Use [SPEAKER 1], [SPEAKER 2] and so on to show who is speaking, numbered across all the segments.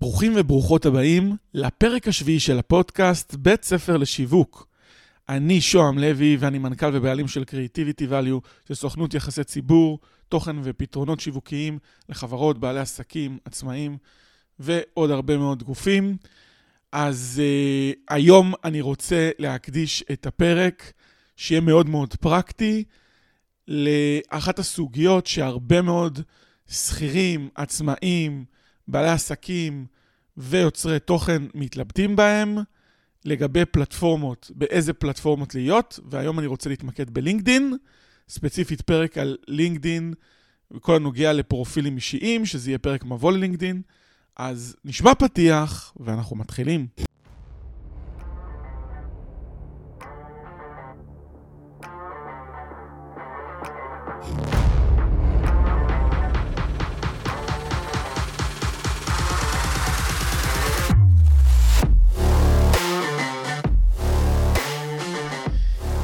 [SPEAKER 1] ברוכים וברוכות הבאים לפרק השביעי של הפודקאסט בית ספר לשיווק. אני שוהם לוי ואני מנכ"ל ובעלים של Creativity Value, של סוכנות יחסי ציבור, תוכן ופתרונות שיווקיים לחברות, בעלי עסקים, עצמאים ועוד הרבה מאוד גופים. אז uh, היום אני רוצה להקדיש את הפרק, שיהיה מאוד מאוד פרקטי, לאחת הסוגיות שהרבה מאוד שכירים, עצמאים, בעלי עסקים ויוצרי תוכן מתלבטים בהם לגבי פלטפורמות, באיזה פלטפורמות להיות, והיום אני רוצה להתמקד בלינקדין, ספציפית פרק על לינקדין וכל הנוגע לפרופילים אישיים, שזה יהיה פרק מבוא ללינקדין. אז נשמע פתיח ואנחנו מתחילים.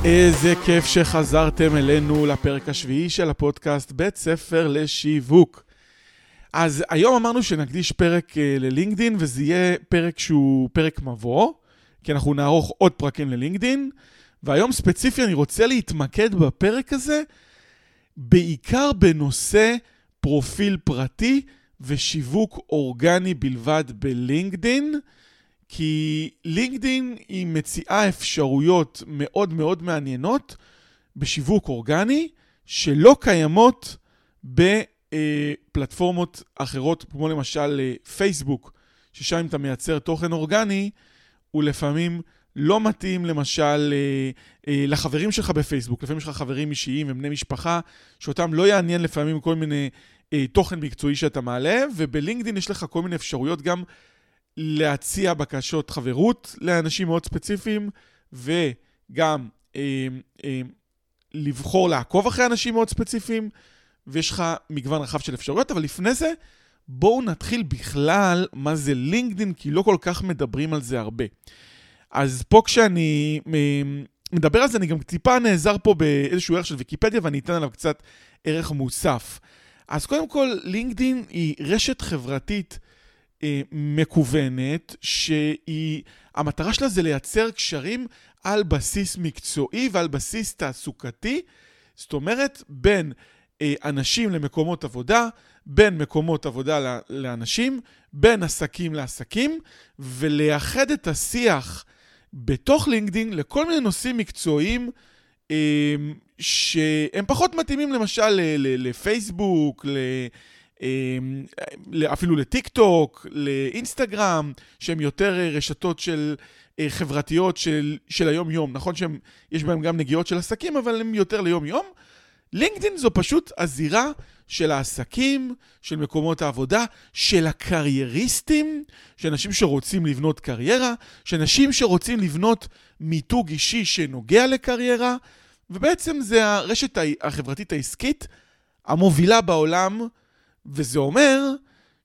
[SPEAKER 1] איזה כיף שחזרתם אלינו לפרק השביעי של הפודקאסט בית ספר לשיווק. אז היום אמרנו שנקדיש פרק uh, ללינקדין, וזה יהיה פרק שהוא פרק מבוא, כי אנחנו נערוך עוד פרקים ללינקדין, והיום ספציפי אני רוצה להתמקד בפרק הזה בעיקר בנושא פרופיל פרטי ושיווק אורגני בלבד בלינקדין. כי לינקדין היא מציעה אפשרויות מאוד מאוד מעניינות בשיווק אורגני, שלא קיימות בפלטפורמות אחרות, כמו למשל אה, פייסבוק, ששם אם אתה מייצר תוכן אורגני, הוא לפעמים לא מתאים למשל אה, אה, לחברים שלך בפייסבוק. לפעמים יש לך חברים אישיים ובני משפחה, שאותם לא יעניין לפעמים כל מיני תוכן מקצועי שאתה מעלה, ובלינקדין יש לך כל מיני אפשרויות גם להציע בקשות חברות לאנשים מאוד ספציפיים, וגם אה, אה, לבחור לעקוב אחרי אנשים מאוד ספציפיים, ויש לך מגוון רחב של אפשרויות, אבל לפני זה, בואו נתחיל בכלל מה זה לינקדין, כי לא כל כך מדברים על זה הרבה. אז פה כשאני אה, מדבר על זה, אני גם טיפה נעזר פה באיזשהו ערך של ויקיפדיה, ואני אתן עליו קצת ערך מוסף. אז קודם כל, לינקדין היא רשת חברתית מקוונת, שהיא, המטרה שלה זה לייצר קשרים על בסיס מקצועי ועל בסיס תעסוקתי, זאת אומרת, בין אה, אנשים למקומות עבודה, בין מקומות עבודה לאנשים, בין עסקים לעסקים, ולייחד את השיח בתוך לינקדאין לכל מיני נושאים מקצועיים אה, שהם פחות מתאימים למשל לפייסבוק, ל... אמ, אפילו לטיק טוק, לאינסטגרם, שהן יותר אה, רשתות של אה, חברתיות של, של היום-יום. נכון שיש בהן גם נגיעות של עסקים, אבל הן יותר ליום-יום. לינקדאין זו פשוט הזירה של העסקים, של מקומות העבודה, של הקרייריסטים, של אנשים שרוצים לבנות קריירה, של אנשים שרוצים לבנות מיתוג אישי שנוגע לקריירה, ובעצם זה הרשת החברתית העסקית המובילה בעולם וזה אומר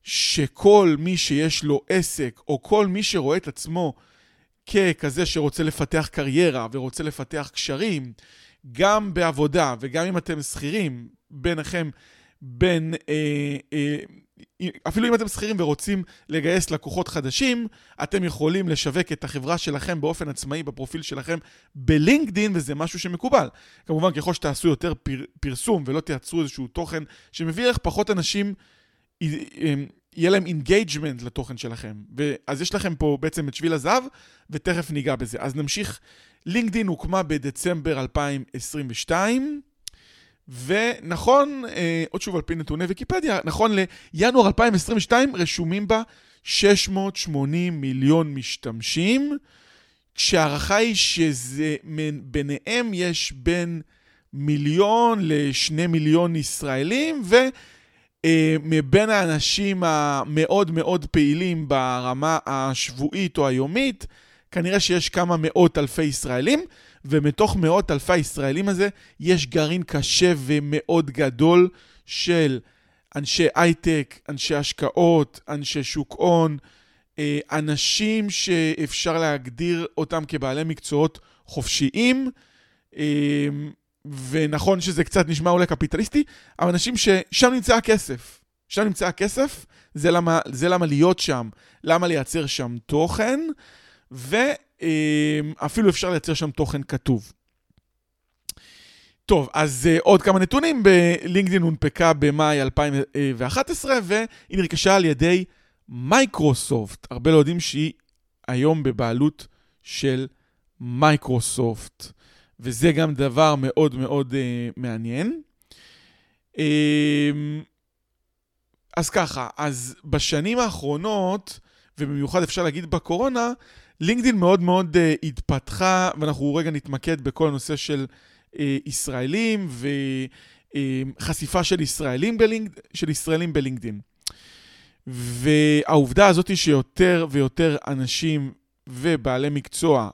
[SPEAKER 1] שכל מי שיש לו עסק, או כל מי שרואה את עצמו ככזה שרוצה לפתח קריירה ורוצה לפתח קשרים, גם בעבודה וגם אם אתם שכירים, ביניכם, בין... אה, אה, אפילו אם אתם שכירים ורוצים לגייס לקוחות חדשים, אתם יכולים לשווק את החברה שלכם באופן עצמאי בפרופיל שלכם בלינקדין, וזה משהו שמקובל. כמובן, ככל שתעשו יותר פר, פרסום ולא תייצרו איזשהו תוכן שמביא לך פחות אנשים, יהיה להם engagement לתוכן שלכם. אז יש לכם פה בעצם את שביל הזהב, ותכף ניגע בזה. אז נמשיך. לינקדין הוקמה בדצמבר 2022. ונכון, אה, עוד שוב על פי נתוני ויקיפדיה, נכון לינואר 2022 רשומים בה 680 מיליון משתמשים, כשהערכה היא שביניהם יש בין מיליון לשני מיליון ישראלים, ומבין אה, האנשים המאוד מאוד פעילים ברמה השבועית או היומית, כנראה שיש כמה מאות אלפי ישראלים. ומתוך מאות אלפי הישראלים הזה, יש גרעין קשה ומאוד גדול של אנשי הייטק, אנשי השקעות, אנשי שוק הון, אה, אנשים שאפשר להגדיר אותם כבעלי מקצועות חופשיים, אה, ונכון שזה קצת נשמע אולי קפיטליסטי, אבל אנשים ששם נמצא הכסף. שם נמצא הכסף, זה למה, זה למה להיות שם, למה לייצר שם תוכן, ואפילו אפשר לייצר שם תוכן כתוב. טוב, אז uh, עוד כמה נתונים. בלינקדאין הונפקה במאי 2011, והיא נרכשה על ידי מייקרוסופט. הרבה לא יודעים שהיא היום בבעלות של מייקרוסופט, וזה גם דבר מאוד מאוד uh, מעניין. Uh, אז ככה, אז בשנים האחרונות, ובמיוחד אפשר להגיד בקורונה, לינקדאין מאוד מאוד uh, התפתחה, ואנחנו רגע נתמקד בכל הנושא של uh, ישראלים וחשיפה uh, של של ישראלים בלינקדאין. והעובדה הזאת היא שיותר ויותר אנשים ובעלי מקצוע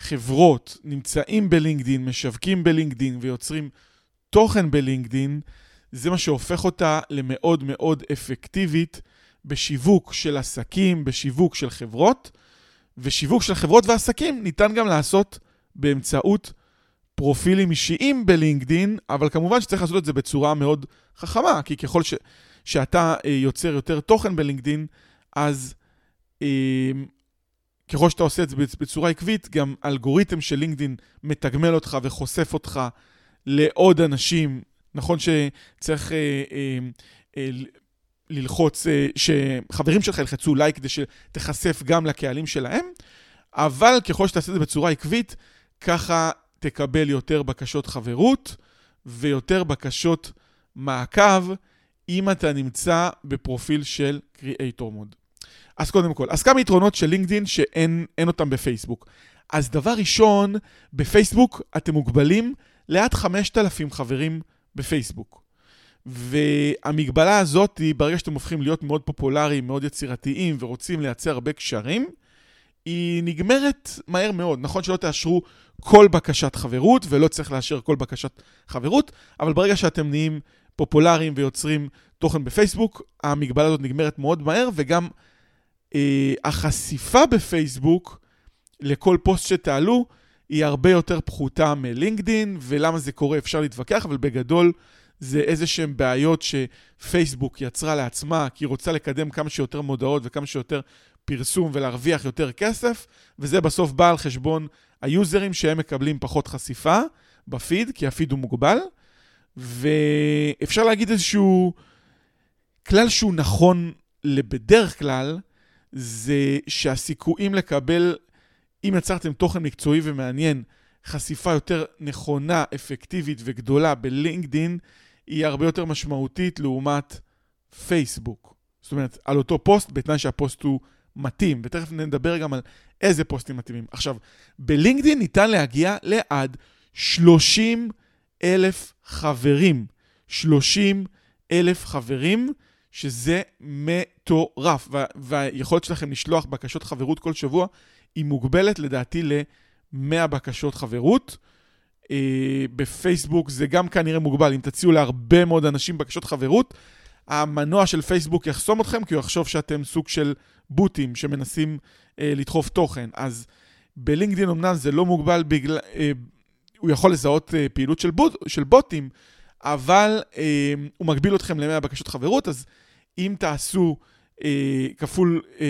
[SPEAKER 1] וחברות נמצאים בלינקדאין, משווקים בלינקדאין ויוצרים תוכן בלינקדאין, זה מה שהופך אותה למאוד מאוד אפקטיבית בשיווק של עסקים, בשיווק של חברות, ושיווק של חברות ועסקים ניתן גם לעשות באמצעות פרופילים אישיים בלינקדין, אבל כמובן שצריך לעשות את זה בצורה מאוד חכמה, כי ככל ש, שאתה אה, יוצר יותר תוכן בלינקדין, אז אה, ככל שאתה עושה את זה בצורה עקבית, גם אלגוריתם של לינקדין מתגמל אותך וחושף אותך לעוד אנשים. נכון שצריך אה, אה, אה, ללחוץ, אה, שחברים שלך ילחצו לייק כדי שתיחשף גם לקהלים שלהם, אבל ככל שתעשה את זה בצורה עקבית, ככה תקבל יותר בקשות חברות ויותר בקשות מעקב, אם אתה נמצא בפרופיל של Creator Mode. אז קודם כל, אז כמה יתרונות של לינקדין שאין אותם בפייסבוק. אז דבר ראשון, בפייסבוק אתם מוגבלים לעד 5,000 חברים בפייסבוק. והמגבלה הזאת, ברגע שאתם הופכים להיות מאוד פופולריים, מאוד יצירתיים ורוצים לייצר הרבה קשרים, היא נגמרת מהר מאוד. נכון שלא תאשרו כל בקשת חברות, ולא צריך לאשר כל בקשת חברות, אבל ברגע שאתם נהיים פופולריים ויוצרים תוכן בפייסבוק, המגבלה הזאת נגמרת מאוד מהר, וגם אה, החשיפה בפייסבוק לכל פוסט שתעלו, היא הרבה יותר פחותה מלינקדין, ולמה זה קורה אפשר להתווכח, אבל בגדול זה איזה שהן בעיות שפייסבוק יצרה לעצמה, כי היא רוצה לקדם כמה שיותר מודעות וכמה שיותר פרסום ולהרוויח יותר כסף, וזה בסוף בא על חשבון היוזרים שהם מקבלים פחות חשיפה בפיד, כי הפיד הוא מוגבל, ואפשר להגיד איזשהו כלל שהוא נכון לבדרך כלל, זה שהסיכויים לקבל אם יצרתם תוכן מקצועי ומעניין, חשיפה יותר נכונה, אפקטיבית וגדולה בלינקדין, היא הרבה יותר משמעותית לעומת פייסבוק. זאת אומרת, על אותו פוסט, בתנאי שהפוסט הוא מתאים, ותכף נדבר גם על איזה פוסטים מתאימים. עכשיו, בלינקדין ניתן להגיע לעד 30 אלף חברים. 30 אלף חברים, שזה מטורף. והיכולת שלכם לשלוח בקשות חברות כל שבוע היא מוגבלת לדעתי ל-100 בקשות חברות. Uh, בפייסבוק זה גם כנראה מוגבל, אם תציעו להרבה מאוד אנשים בקשות חברות, המנוע של פייסבוק יחסום אתכם, כי הוא יחשוב שאתם סוג של בוטים שמנסים uh, לדחוף תוכן. אז בלינקדאין אמנם זה לא מוגבל בגלל... Uh, הוא יכול לזהות uh, פעילות של, בוט, של בוטים, אבל uh, הוא מגביל אתכם ל-100 בקשות חברות, אז אם תעשו uh, כפול uh,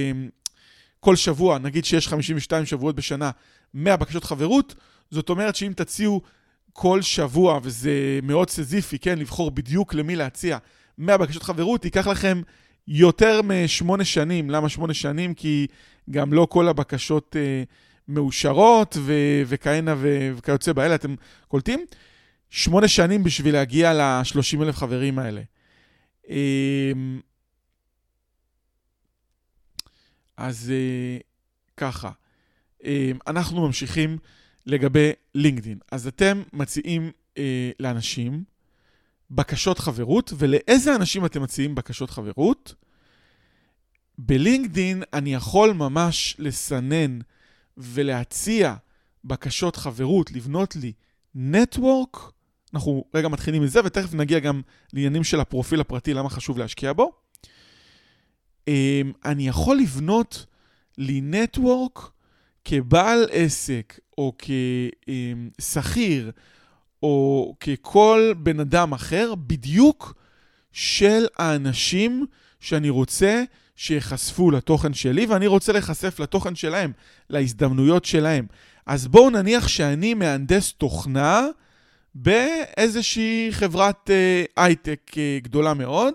[SPEAKER 1] כל שבוע, נגיד שיש 52 שבועות בשנה, 100 בקשות חברות, זאת אומרת שאם תציעו כל שבוע, וזה מאוד סזיפי, כן, לבחור בדיוק למי להציע 100 בקשות חברות, ייקח לכם יותר משמונה שנים. למה שמונה שנים? כי גם לא כל הבקשות אה, מאושרות ו- וכהנה ו- וכיוצא באלה, אתם קולטים? שמונה שנים בשביל להגיע ל-30 אלף חברים האלה. אה, אז uh, ככה, uh, אנחנו ממשיכים לגבי לינקדין. אז אתם מציעים uh, לאנשים בקשות חברות, ולאיזה אנשים אתם מציעים בקשות חברות? בלינקדין אני יכול ממש לסנן ולהציע בקשות חברות, לבנות לי נטוורק. אנחנו רגע מתחילים מזה, ותכף נגיע גם לעניינים של הפרופיל הפרטי, למה חשוב להשקיע בו. אמ, אני יכול לבנות לי נטוורק כבעל עסק, או כשכיר, או ככל בן אדם אחר, בדיוק של האנשים שאני רוצה שיחשפו לתוכן שלי, ואני רוצה להיחשף לתוכן שלהם, להזדמנויות שלהם. אז בואו נניח שאני מהנדס תוכנה באיזושהי חברת אה, הייטק אה, גדולה מאוד,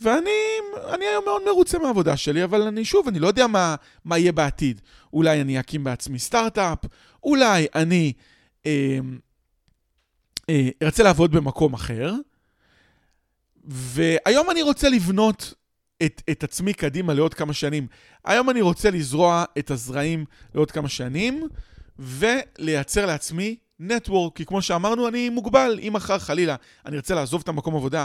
[SPEAKER 1] ואני היום מאוד מרוצה מהעבודה שלי, אבל אני שוב, אני לא יודע מה, מה יהיה בעתיד. אולי אני אקים בעצמי סטארט-אפ, אולי אני אה, אה, ארצה לעבוד במקום אחר, והיום אני רוצה לבנות את, את עצמי קדימה לעוד כמה שנים. היום אני רוצה לזרוע את הזרעים לעוד כמה שנים, ולייצר לעצמי נטוורק, כי כמו שאמרנו, אני מוגבל. אם מחר חלילה אני ארצה לעזוב את המקום עבודה,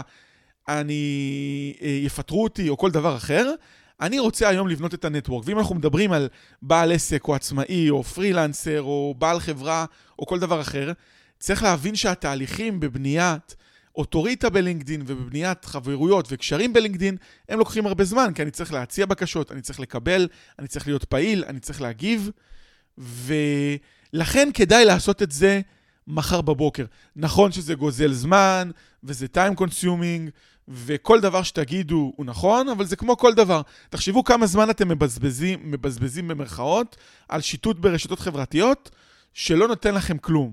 [SPEAKER 1] אני... אה, יפטרו אותי או כל דבר אחר, אני רוצה היום לבנות את הנטוורק. ואם אנחנו מדברים על בעל עסק או עצמאי או פרילנסר או בעל חברה או כל דבר אחר, צריך להבין שהתהליכים בבניית אוטוריטה בלינקדין ובבניית חברויות וקשרים בלינקדין, הם לוקחים הרבה זמן, כי אני צריך להציע בקשות, אני צריך לקבל, אני צריך להיות פעיל, אני צריך להגיב, ולכן כדאי לעשות את זה מחר בבוקר. נכון שזה גוזל זמן, וזה time consuming, וכל דבר שתגידו הוא נכון, אבל זה כמו כל דבר. תחשבו כמה זמן אתם מבזבזים, מבזבזים במרכאות על שיטוט ברשתות חברתיות שלא נותן לכם כלום,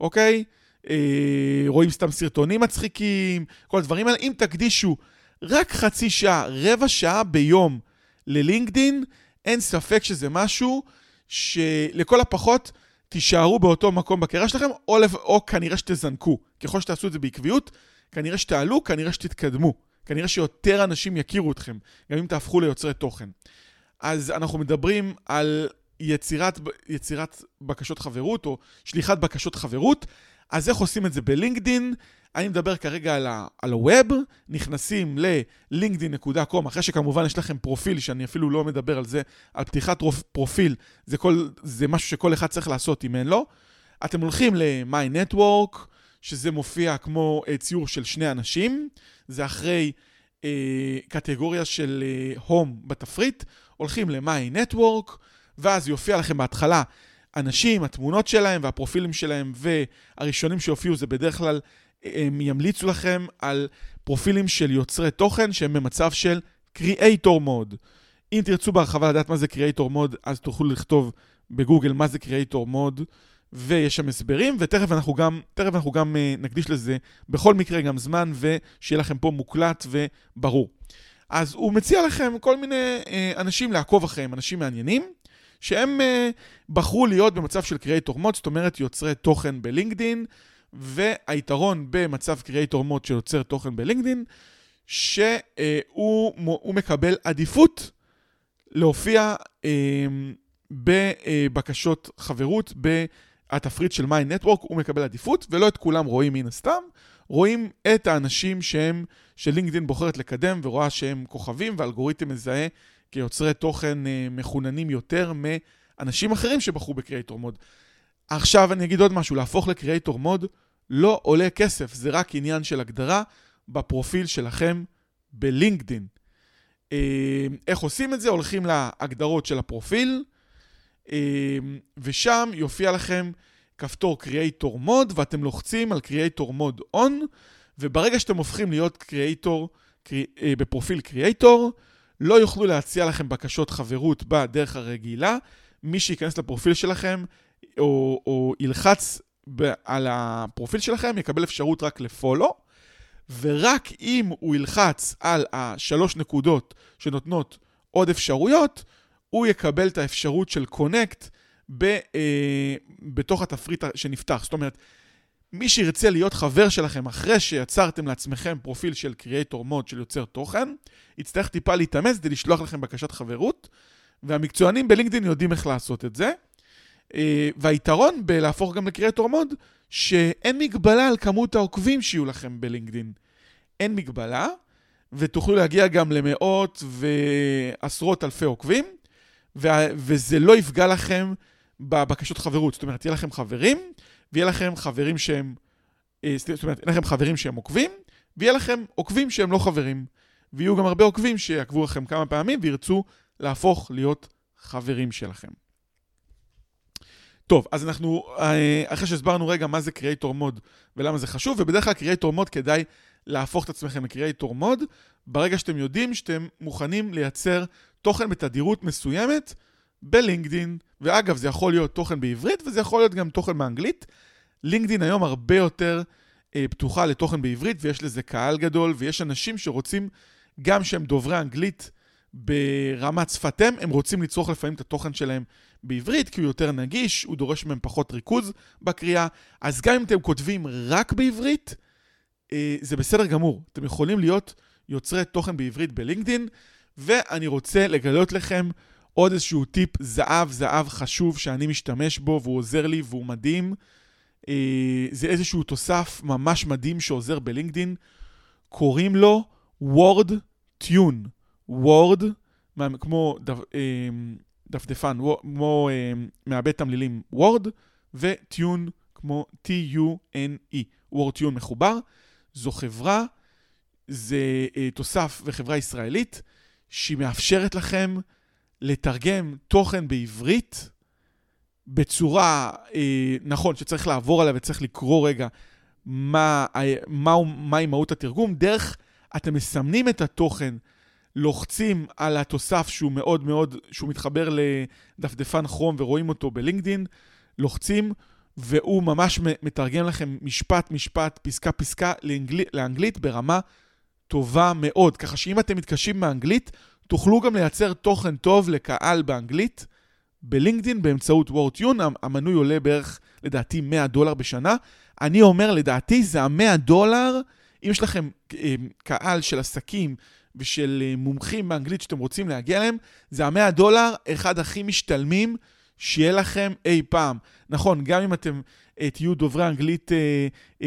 [SPEAKER 1] אוקיי? אה, רואים סתם סרטונים מצחיקים, כל הדברים האלה. אם תקדישו רק חצי שעה, רבע שעה ביום ללינקדין, אין ספק שזה משהו שלכל הפחות תישארו באותו מקום בקריירה שלכם, או, או כנראה שתזנקו. ככל שתעשו את זה בעקביות, כנראה שתעלו, כנראה שתתקדמו. כנראה שיותר אנשים יכירו אתכם, גם אם תהפכו ליוצרי תוכן. אז אנחנו מדברים על יצירת, יצירת בקשות חברות, או שליחת בקשות חברות. אז איך עושים את זה בלינקדין? אני מדבר כרגע על, ה- על הווב, נכנסים ל-linkedin.com, אחרי שכמובן יש לכם פרופיל, שאני אפילו לא מדבר על זה, על פתיחת פרופיל, זה, כל, זה משהו שכל אחד צריך לעשות אם אין לו. אתם הולכים ל-My Network, שזה מופיע כמו uh, ציור של שני אנשים, זה אחרי uh, קטגוריה של uh, Home בתפריט, הולכים ל-My Network, ואז יופיע לכם בהתחלה אנשים, התמונות שלהם והפרופילים שלהם, והראשונים שהופיעו זה בדרך כלל, הם ימליצו לכם על פרופילים של יוצרי תוכן שהם במצב של Creator Mode. אם תרצו בהרחבה לדעת מה זה Creator Mode, אז תוכלו לכתוב בגוגל מה זה Creator Mode, ויש שם הסברים, ותכף אנחנו גם, תכף אנחנו גם uh, נקדיש לזה בכל מקרה גם זמן, ושיהיה לכם פה מוקלט וברור. אז הוא מציע לכם כל מיני uh, אנשים לעקוב אחריהם, אנשים מעניינים. שהם uh, בחרו להיות במצב של קריאייטור מוד, זאת אומרת יוצרי תוכן בלינקדין, והיתרון במצב קריאייטור מוד שיוצר תוכן בלינקדין, שהוא מקבל עדיפות להופיע בבקשות חברות בתפריט של מיין נטוורק, הוא מקבל עדיפות, ולא את כולם רואים מן הסתם, רואים את האנשים שהם, שלינקדין בוחרת לקדם ורואה שהם כוכבים ואלגוריתם מזהה כיוצרי תוכן אה, מחוננים יותר מאנשים אחרים שבחרו בקריאייטור מוד. עכשיו אני אגיד עוד משהו, להפוך לקריאייטור מוד לא עולה כסף, זה רק עניין של הגדרה בפרופיל שלכם בלינקדין. אה, איך עושים את זה? הולכים להגדרות של הפרופיל, ושם יופיע לכם כפתור קריאייטור מוד, ואתם לוחצים על קריאייטור מוד און, וברגע שאתם הופכים להיות קריאייטור בפרופיל קריאייטור, לא יוכלו להציע לכם בקשות חברות בדרך הרגילה. מי שייכנס לפרופיל שלכם או, או ילחץ ב- על הפרופיל שלכם יקבל אפשרות רק לפולו, ורק אם הוא ילחץ על השלוש נקודות שנותנות עוד אפשרויות, הוא יקבל את האפשרות של קונקט ב, אה, בתוך התפריט שנפתח. זאת אומרת, מי שירצה להיות חבר שלכם אחרי שיצרתם לעצמכם פרופיל של קריאייטור מוד של יוצר תוכן, יצטרך טיפה להתאמץ כדי לשלוח לכם בקשת חברות, והמקצוענים בלינקדאין יודעים איך לעשות את זה. אה, והיתרון בלהפוך גם לקריאייטור מוד, שאין מגבלה על כמות העוקבים שיהיו לכם בלינקדאין. אין מגבלה, ותוכלו להגיע גם למאות ועשרות אלפי עוקבים, וזה לא יפגע לכם בבקשות חברות. זאת אומרת, יהיה לכם חברים, ויהיה לכם חברים שהם, אה, זאת אומרת, יהיה לכם חברים שהם עוקבים, ויהיה לכם עוקבים שהם לא חברים. ויהיו גם הרבה עוקבים שיעקבו לכם כמה פעמים וירצו להפוך להיות חברים שלכם. טוב, אז אנחנו, אה, אחרי שהסברנו רגע מה זה Creator Mode ולמה זה חשוב, ובדרך כלל Creator Mode כדאי להפוך את עצמכם לקריאייטור מוד, ברגע שאתם יודעים שאתם מוכנים לייצר תוכן בתדירות מסוימת בלינקדין. ואגב, זה יכול להיות תוכן בעברית וזה יכול להיות גם תוכן באנגלית. לינקדין היום הרבה יותר אה, פתוחה לתוכן בעברית ויש לזה קהל גדול ויש אנשים שרוצים, גם שהם דוברי אנגלית ברמת שפת אם, הם רוצים לצרוך לפעמים את התוכן שלהם בעברית, כי הוא יותר נגיש, הוא דורש מהם פחות ריכוז בקריאה. אז גם אם אתם כותבים רק בעברית, אה, זה בסדר גמור. אתם יכולים להיות יוצרי תוכן בעברית בלינקדין, ואני רוצה לגלות לכם עוד איזשהו טיפ זהב, זהב חשוב שאני משתמש בו, והוא עוזר לי והוא מדהים. אה, זה איזשהו תוסף ממש מדהים שעוזר בלינקדין. קוראים לו Word Tune. Word, כמו אה, דפדפן, כמו אה, מעבד תמלילים Word, וטיון כמו T-U-N-E. Word Tune מחובר. זו חברה, זה תוסף וחברה ישראלית, שהיא מאפשרת לכם לתרגם תוכן בעברית בצורה, אה, נכון, שצריך לעבור עליה וצריך לקרוא רגע מה, מה, מהי מהות התרגום, דרך, אתם מסמנים את התוכן, לוחצים על התוסף שהוא מאוד מאוד, שהוא מתחבר לדפדפן כרום ורואים אותו בלינקדין, לוחצים, והוא ממש מתרגם לכם משפט, משפט, פסקה, פסקה לאנגל, לאנגלית ברמה טובה מאוד. ככה שאם אתם מתקשים מאנגלית, תוכלו גם לייצר תוכן טוב לקהל באנגלית בלינקדין באמצעות וורטיון. המנוי עולה בערך, לדעתי, 100 דולר בשנה. אני אומר, לדעתי, זה ה-100 דולר, אם יש לכם אה, קהל של עסקים ושל אה, מומחים באנגלית שאתם רוצים להגיע אליהם, זה ה-100 דולר, אחד הכי משתלמים שיהיה לכם אי פעם. נכון, גם אם אתם אה, תהיו דוברי אנגלית,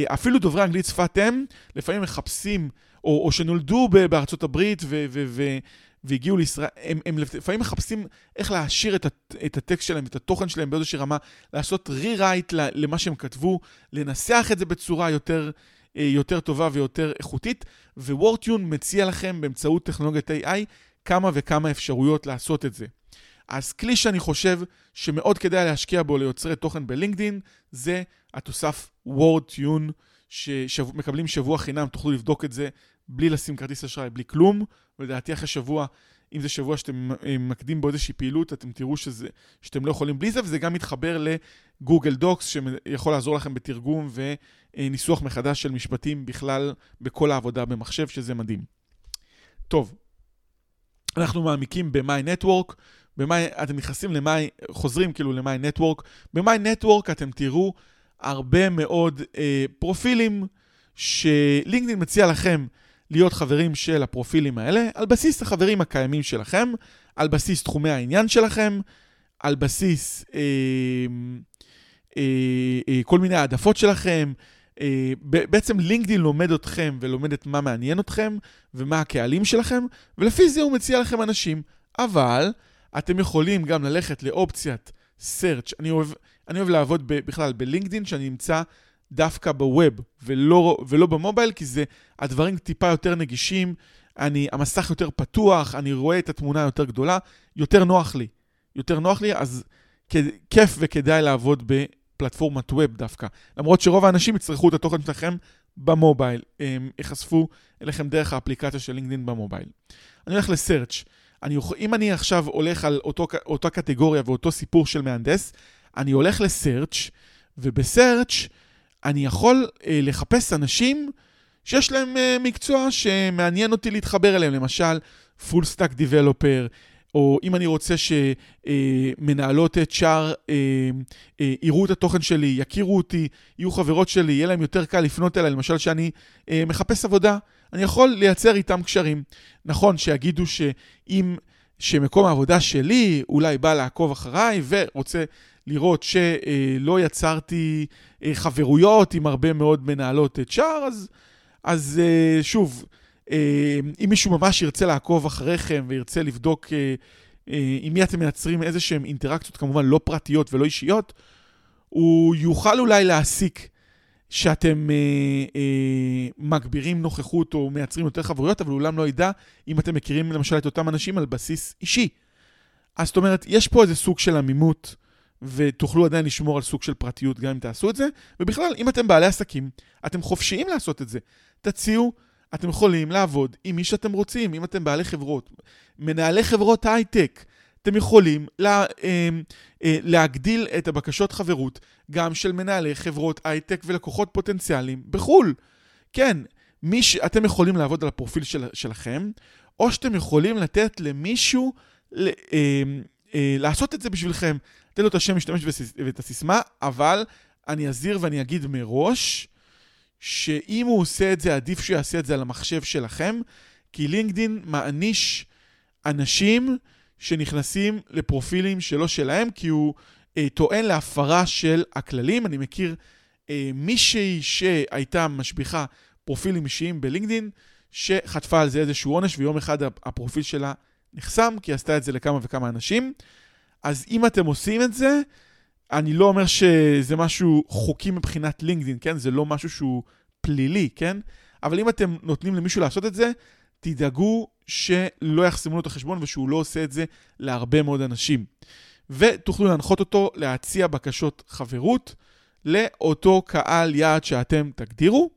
[SPEAKER 1] אפילו דוברי אנגלית שפת אם, לפעמים מחפשים, או, או שנולדו בארצות הברית ו... ו, ו והגיעו לישראל, הם, הם לפעמים מחפשים איך להעשיר את, את הטקסט שלהם, את התוכן שלהם באיזושהי רמה, לעשות רירייט למה שהם כתבו, לנסח את זה בצורה יותר, אה, יותר טובה ויותר איכותית, ווורטיון מציע לכם באמצעות טכנולוגיית AI כמה וכמה אפשרויות לעשות את זה. אז כלי שאני חושב שמאוד כדאי להשקיע בו ליוצרי תוכן בלינקדין, זה התוסף וורטיון, שמקבלים שבוע חינם, תוכלו לבדוק את זה בלי לשים כרטיס אשראי, בלי כלום, ולדעתי אחרי שבוע, אם זה שבוע שאתם מקדים בו איזושהי פעילות, אתם תראו שזה, שאתם לא יכולים בלי זה, וזה גם מתחבר לגוגל דוקס, שיכול לעזור לכם בתרגום וניסוח מחדש של משפטים בכלל בכל העבודה במחשב, שזה מדהים. טוב, אנחנו מעמיקים ב-My Network, ב-My, אתם נכנסים ל-My, חוזרים כאילו ל-My Network, ב-My Network אתם תראו הרבה מאוד אה, פרופילים שלינקדאין מציע לכם להיות חברים של הפרופילים האלה, על בסיס החברים הקיימים שלכם, על בסיס תחומי העניין שלכם, על בסיס אה, אה, אה, כל מיני העדפות שלכם. אה, בעצם לינקדאין לומד אתכם ולומד את מה מעניין אתכם ומה הקהלים שלכם, ולפי זה הוא מציע לכם אנשים. אבל אתם יכולים גם ללכת לאופציית search. אני אוהב, אני אוהב לעבוד ב, בכלל בלינקדאין, שאני נמצא דווקא בווב ולא, ולא במובייל, כי זה הדברים טיפה יותר נגישים, אני, המסך יותר פתוח, אני רואה את התמונה יותר גדולה, יותר נוח לי. יותר נוח לי, אז כיף וכדאי לעבוד בפלטפורמת ווב דווקא. למרות שרוב האנשים יצרכו את התוכן שלכם במובייל, הם ייחשפו אליכם דרך האפליקציה של לינקדאין במובייל. אני הולך לסרצ'. אני, אם אני עכשיו הולך על אותו, אותה קטגוריה ואותו סיפור של מהנדס, אני הולך לסרצ' ובסרצ' אני יכול אה, לחפש אנשים שיש להם אה, מקצוע שמעניין אותי להתחבר אליהם, למשל, full stack developer, או אם אני רוצה שמנהלות אה, HR אה, אה, יראו את התוכן שלי, יכירו אותי, יהיו חברות שלי, יהיה להם יותר קל לפנות אליי, למשל שאני אה, מחפש עבודה, אני יכול לייצר איתם קשרים. נכון שיגידו שאם, שמקום העבודה שלי אולי בא לעקוב אחריי ורוצה לראות שלא יצרתי אה, חברויות עם הרבה מאוד מנהלות HR, אז, אז אה, שוב, אה, אם מישהו ממש ירצה לעקוב אחריכם וירצה לבדוק עם מי אתם מייצרים איזה שהם אינטראקציות, כמובן לא פרטיות ולא אישיות, הוא יוכל אולי להסיק שאתם מגבירים נוכחות או מייצרים יותר חברויות, אבל אולם לא ידע אם אתם מכירים למשל את אותם אנשים על בסיס אישי. אז זאת אומרת, יש פה איזה סוג של עמימות ותוכלו עדיין לשמור על סוג של פרטיות גם אם תעשו את זה. ובכלל, אם אתם בעלי עסקים, אתם חופשיים לעשות את זה. תציעו אתם יכולים לעבוד עם מי שאתם רוצים, אם אתם בעלי חברות, מנהלי חברות הייטק. אתם יכולים לה, אה, אה, להגדיל את הבקשות חברות גם של מנהלי חברות הייטק ולקוחות פוטנציאליים בחו"ל. כן, ש... אתם יכולים לעבוד על הפרופיל של, שלכם, או שאתם יכולים לתת למישהו ל, אה, אה, לעשות את זה בשבילכם. תן לו את השם, משתמש ואת הסיסמה, אבל אני אזהיר ואני אגיד מראש, שאם הוא עושה את זה, עדיף שהוא יעשה את זה על המחשב שלכם, כי לינקדין מעניש אנשים שנכנסים לפרופילים שלא שלהם, כי הוא אה, טוען להפרה של הכללים. אני מכיר אה, מישהי שהייתה משביחה פרופילים אישיים בלינקדין, שחטפה על זה איזשהו עונש, ויום אחד הפרופיל שלה נחסם, כי היא עשתה את זה לכמה וכמה אנשים. אז אם אתם עושים את זה, אני לא אומר שזה משהו חוקי מבחינת לינקדין, כן? זה לא משהו שהוא פלילי, כן? אבל אם אתם נותנים למישהו לעשות את זה, תדאגו שלא יחסמו לו את החשבון ושהוא לא עושה את זה להרבה מאוד אנשים. ותוכלו להנחות אותו להציע בקשות חברות לאותו קהל יעד שאתם תגדירו.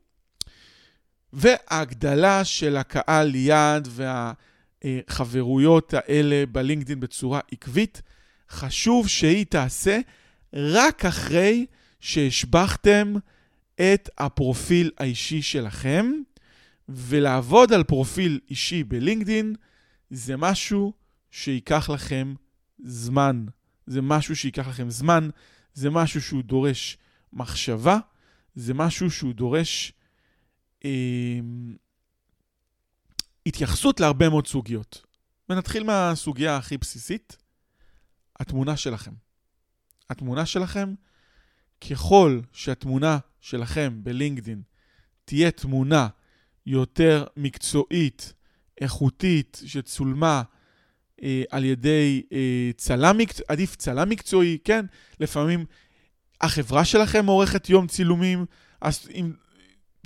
[SPEAKER 1] וההגדלה של הקהל יעד והחברויות האלה בלינקדאין בצורה עקבית, חשוב שהיא תעשה רק אחרי שהשבחתם את הפרופיל האישי שלכם, ולעבוד על פרופיל אישי בלינקדין זה משהו שייקח לכם זמן. זה משהו שייקח לכם זמן, זה משהו שהוא דורש מחשבה, זה משהו שהוא דורש אה, התייחסות להרבה מאוד סוגיות. ונתחיל מהסוגיה הכי בסיסית, התמונה שלכם. התמונה שלכם, ככל שהתמונה שלכם בלינקדין תהיה תמונה יותר מקצועית, איכותית, שצולמה אה, על ידי אה, צלם מקצועי, עדיף צלם מקצועי, כן? לפעמים החברה שלכם עורכת יום צילומים, אז אם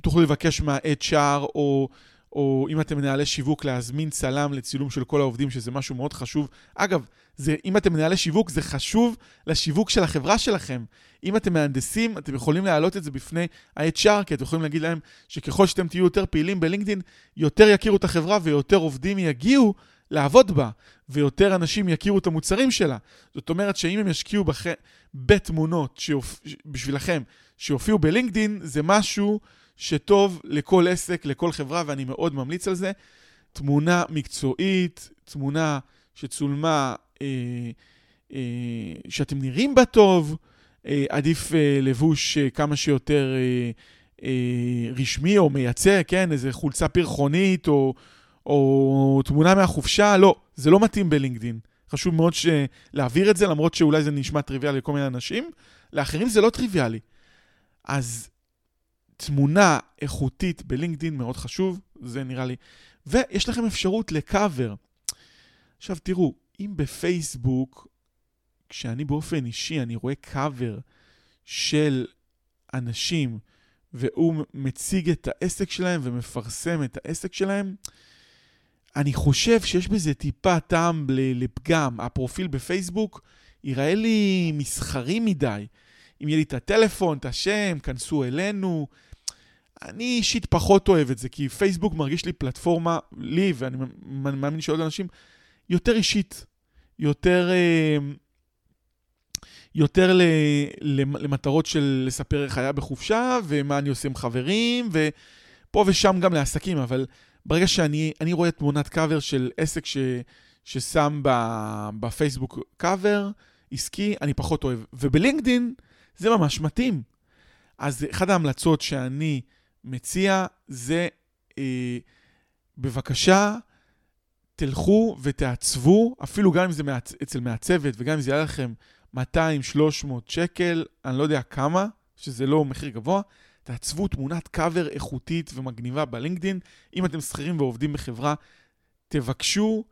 [SPEAKER 1] תוכלו לבקש מה-HR, או, או אם אתם מנהלי שיווק, להזמין צלם לצילום של כל העובדים, שזה משהו מאוד חשוב. אגב, זה, אם אתם מנהלי שיווק, זה חשוב לשיווק של החברה שלכם. אם אתם מהנדסים, אתם יכולים להעלות את זה בפני ה-HR, כי אתם יכולים להגיד להם שככל שאתם תהיו יותר פעילים בלינקדאין, יותר יכירו את החברה ויותר עובדים יגיעו לעבוד בה, ויותר אנשים יכירו את המוצרים שלה. זאת אומרת שאם הם ישקיעו בח... בתמונות שיופ... בשבילכם, שיופיעו בלינקדאין, זה משהו שטוב לכל עסק, לכל חברה, ואני מאוד ממליץ על זה. תמונה מקצועית, תמונה שצולמה, שאתם נראים בה טוב, אה, עדיף אה, לבוש אה, כמה שיותר אה, אה, רשמי או מייצא, כן? איזה חולצה פרחונית או, או תמונה מהחופשה, לא, זה לא מתאים בלינקדין. חשוב מאוד להעביר את זה, למרות שאולי זה נשמע טריוויאלי לכל מיני אנשים. לאחרים זה לא טריוויאלי. אז תמונה איכותית בלינקדין מאוד חשוב, זה נראה לי. ויש לכם אפשרות לקאבר. עכשיו תראו, אם בפייסבוק, כשאני באופן אישי, אני רואה קאבר של אנשים, והוא מציג את העסק שלהם ומפרסם את העסק שלהם, אני חושב שיש בזה טיפה טעם לפגם. הפרופיל בפייסבוק ייראה לי מסחרי מדי. אם יהיה לי את הטלפון, את השם, כנסו אלינו. אני אישית פחות אוהב את זה, כי פייסבוק מרגיש לי פלטפורמה, לי, ואני מאמין שעוד אנשים, יותר אישית, יותר, אה, יותר למטרות של לספר איך היה בחופשה, ומה אני עושה עם חברים, ופה ושם גם לעסקים, אבל ברגע שאני רואה תמונת קאבר של עסק ש, ששם בפייסבוק קאבר עסקי, אני פחות אוהב. ובלינקדין זה ממש מתאים. אז אחת ההמלצות שאני מציע זה, אה, בבקשה, תלכו ותעצבו, אפילו גם אם זה מעצ... אצל מעצבת וגם אם זה יעלה לכם 200-300 שקל, אני לא יודע כמה, שזה לא מחיר גבוה, תעצבו תמונת קאבר איכותית ומגניבה בלינקדין. אם אתם שכירים ועובדים בחברה, תבקשו,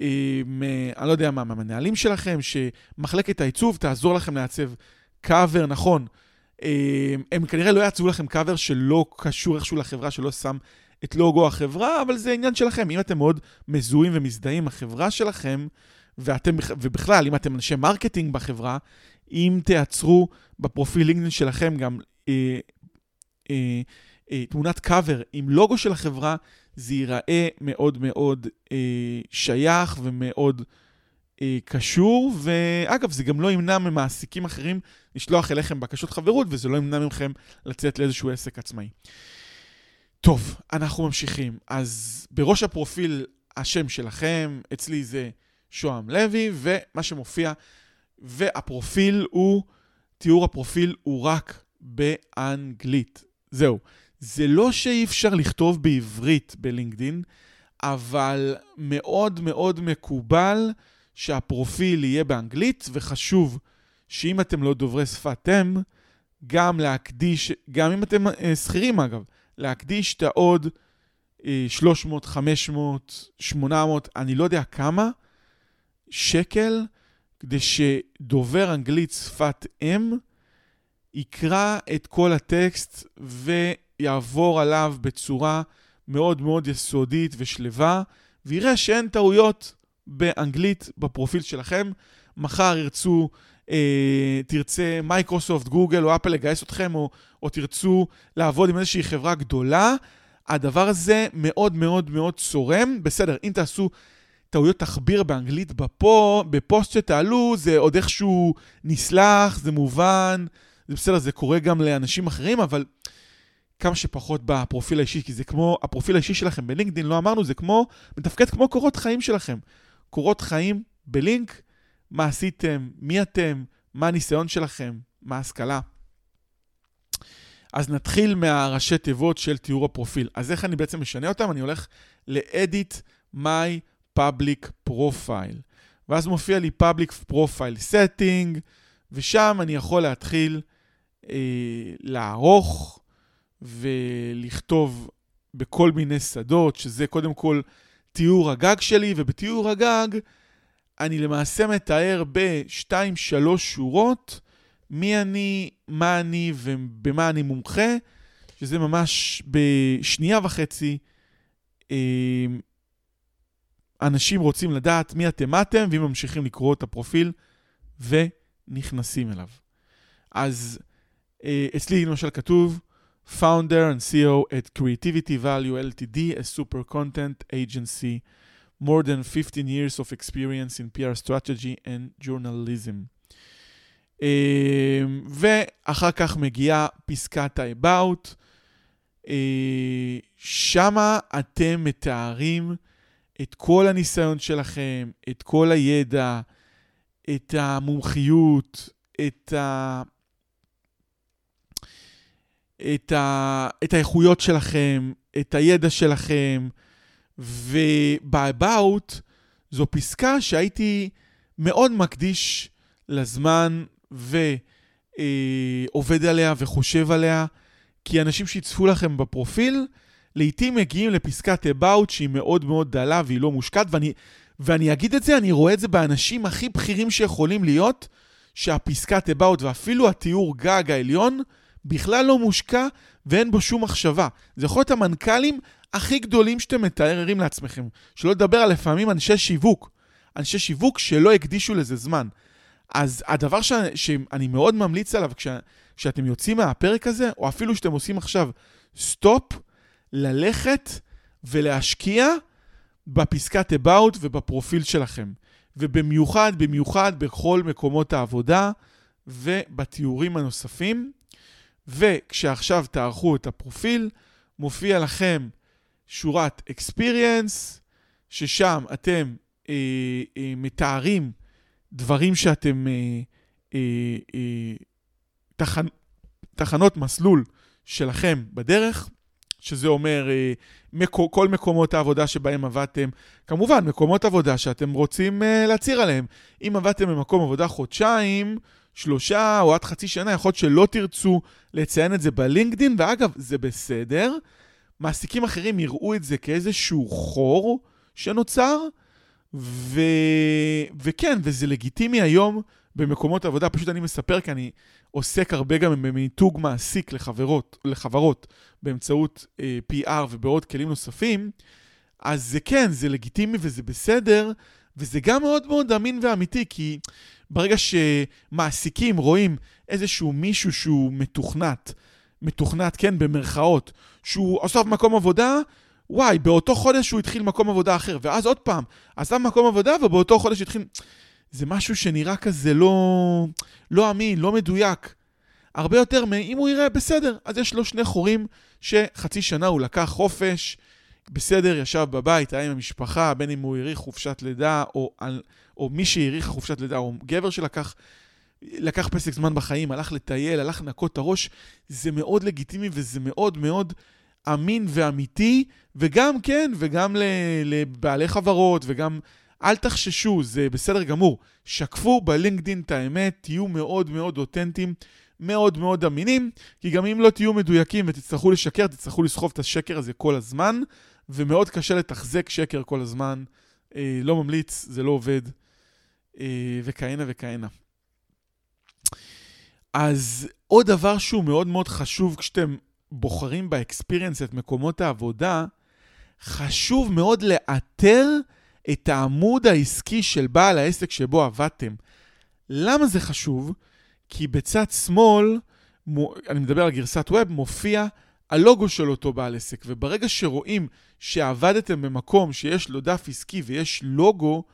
[SPEAKER 1] אה, מ... אני לא יודע מה, מהמנהלים שלכם, שמחלקת העיצוב תעזור לכם לעצב קאבר נכון. אה, הם כנראה לא יעצבו לכם קאבר שלא קשור איכשהו לחברה, שלא שם את לוגו החברה, אבל זה עניין שלכם. אם אתם מאוד מזוהים ומזדהים עם החברה שלכם, ואתם, ובכלל, אם אתם אנשי marketing בחברה, אם תייצרו בפרופיל לינקדאין שלכם גם אה, אה, אה, תמונת קאבר עם לוגו של החברה, זה ייראה מאוד מאוד אה, שייך ומאוד אה, קשור, ואגב, זה גם לא ימנע ממעסיקים אחרים לשלוח אליכם בקשות חברות, וזה לא ימנע מכם לצאת לאיזשהו עסק עצמאי. טוב, אנחנו ממשיכים. אז בראש הפרופיל השם שלכם, אצלי זה שוהם לוי, ומה שמופיע, והפרופיל הוא, תיאור הפרופיל הוא רק באנגלית. זהו. זה לא שאי אפשר לכתוב בעברית בלינקדין, אבל מאוד מאוד מקובל שהפרופיל יהיה באנגלית, וחשוב שאם אתם לא דוברי שפת אם, גם להקדיש, גם אם אתם אה, שכירים אגב, להקדיש את העוד 300, 500, 800, אני לא יודע כמה, שקל, כדי שדובר אנגלית שפת אם יקרא את כל הטקסט ויעבור עליו בצורה מאוד מאוד יסודית ושלווה, ויראה שאין טעויות באנגלית בפרופיל שלכם. מחר ירצו, אה, תרצה מייקרוסופט, גוגל או אפל לגייס אתכם, או, או תרצו לעבוד עם איזושהי חברה גדולה, הדבר הזה מאוד מאוד מאוד צורם. בסדר, אם תעשו טעויות תחביר באנגלית בפו, בפוסט שתעלו, זה עוד איכשהו נסלח, זה מובן, זה בסדר, זה קורה גם לאנשים אחרים, אבל כמה שפחות בפרופיל האישי, כי זה כמו, הפרופיל האישי שלכם בלינקדאין, לא אמרנו, זה כמו, מתפקד כמו קורות חיים שלכם. קורות חיים בלינק, מה עשיתם, מי אתם, מה הניסיון שלכם, מה ההשכלה. אז נתחיל מהראשי תיבות של תיאור הפרופיל. אז איך אני בעצם משנה אותם? אני הולך ל-edit my public profile. ואז מופיע לי public profile setting, ושם אני יכול להתחיל אה, לערוך ולכתוב בכל מיני שדות, שזה קודם כל תיאור הגג שלי, ובתיאור הגג אני למעשה מתאר ב-2-3 שורות מי אני, מה אני ובמה אני מומחה, שזה ממש בשנייה וחצי. אה, אנשים רוצים לדעת מי אתם, מה אתם, והם ממשיכים לקרוא את הפרופיל ונכנסים אליו. אז אה, אצלי למשל כתוב, founder and CEO at Creativity Value LTD, a super content agency, more than 15 years of experience in PR strategy and journalism. Uh, ואחר כך מגיעה פסקת ה-about, uh, שמה אתם מתארים את כל הניסיון שלכם, את כל הידע, את המומחיות, את ה... את, ה... את האיכויות שלכם, את הידע שלכם, וב-about זו פסקה שהייתי מאוד מקדיש לזמן ועובד עליה וחושב עליה, כי אנשים שיצפו לכם בפרופיל, לעתים מגיעים לפסקת about שהיא מאוד מאוד דלה והיא לא מושקעת, ואני, ואני אגיד את זה, אני רואה את זה באנשים הכי בכירים שיכולים להיות, שהפסקת about ואפילו התיאור גג העליון בכלל לא מושקע ואין בו שום מחשבה. זה יכול להיות המנכ"לים הכי גדולים שאתם מתארים לעצמכם. שלא לדבר על לפעמים אנשי שיווק. אנשי שיווק שלא הקדישו לזה זמן. אז הדבר ש... שאני מאוד ממליץ עליו כש... כשאתם יוצאים מהפרק הזה, או אפילו שאתם עושים עכשיו סטופ, ללכת ולהשקיע בפסקת about ובפרופיל שלכם. ובמיוחד, במיוחד בכל מקומות העבודה ובתיאורים הנוספים. וכשעכשיו תערכו את הפרופיל, מופיע לכם שורת experience, ששם אתם אה, אה, מתארים דברים שאתם, אה, אה, אה, תחנ, תחנות מסלול שלכם בדרך, שזה אומר אה, מקו, כל מקומות העבודה שבהם עבדתם. כמובן, מקומות עבודה שאתם רוצים אה, להצהיר עליהם. אם עבדתם במקום עבודה חודשיים, שלושה או עד חצי שנה, יכול להיות שלא תרצו לציין את זה בלינקדין, ואגב, זה בסדר. מעסיקים אחרים יראו את זה כאיזשהו חור שנוצר, ו... וכן, וזה לגיטימי היום במקומות עבודה. פשוט אני מספר כי אני עוסק הרבה גם במיתוג מעסיק לחברות, לחברות באמצעות אה, PR ובעוד כלים נוספים. אז זה כן, זה לגיטימי וזה בסדר, וזה גם מאוד מאוד אמין ואמיתי, כי ברגע שמעסיקים רואים איזשהו מישהו שהוא מתוכנת, מתוכנת, כן, במרכאות, שהוא עושה במקום עבודה, וואי, באותו חודש הוא התחיל מקום עבודה אחר, ואז עוד פעם, עשה מקום עבודה ובאותו חודש התחיל... זה משהו שנראה כזה לא, לא אמין, לא מדויק. הרבה יותר מאם הוא יראה בסדר, אז יש לו שני חורים שחצי שנה הוא לקח חופש, בסדר, ישב בבית, היה עם המשפחה, בין אם הוא האריך חופשת לידה, או, או מי שהאריך חופשת לידה, או גבר שלקח לקח פסק זמן בחיים, הלך לטייל, הלך לנקות את הראש, זה מאוד לגיטימי וזה מאוד מאוד אמין ואמיתי, וגם, כן, וגם לבעלי חברות, וגם, אל תחששו, זה בסדר גמור. שקפו בלינקדין את האמת, תהיו מאוד מאוד אותנטיים, מאוד מאוד אמינים, כי גם אם לא תהיו מדויקים ותצטרכו לשקר, תצטרכו לסחוב את השקר הזה כל הזמן, ומאוד קשה לתחזק שקר כל הזמן. אה, לא ממליץ, זה לא עובד, וכהנה וכהנה. אז עוד דבר שהוא מאוד מאוד חשוב כשאתם בוחרים באקספיריאנס את מקומות העבודה, חשוב מאוד לאתר את העמוד העסקי של בעל העסק שבו עבדתם. למה זה חשוב? כי בצד שמאל, אני מדבר על גרסת ווב, מופיע הלוגו של אותו בעל עסק, וברגע שרואים שעבדתם במקום שיש לו דף עסקי ויש לוגו,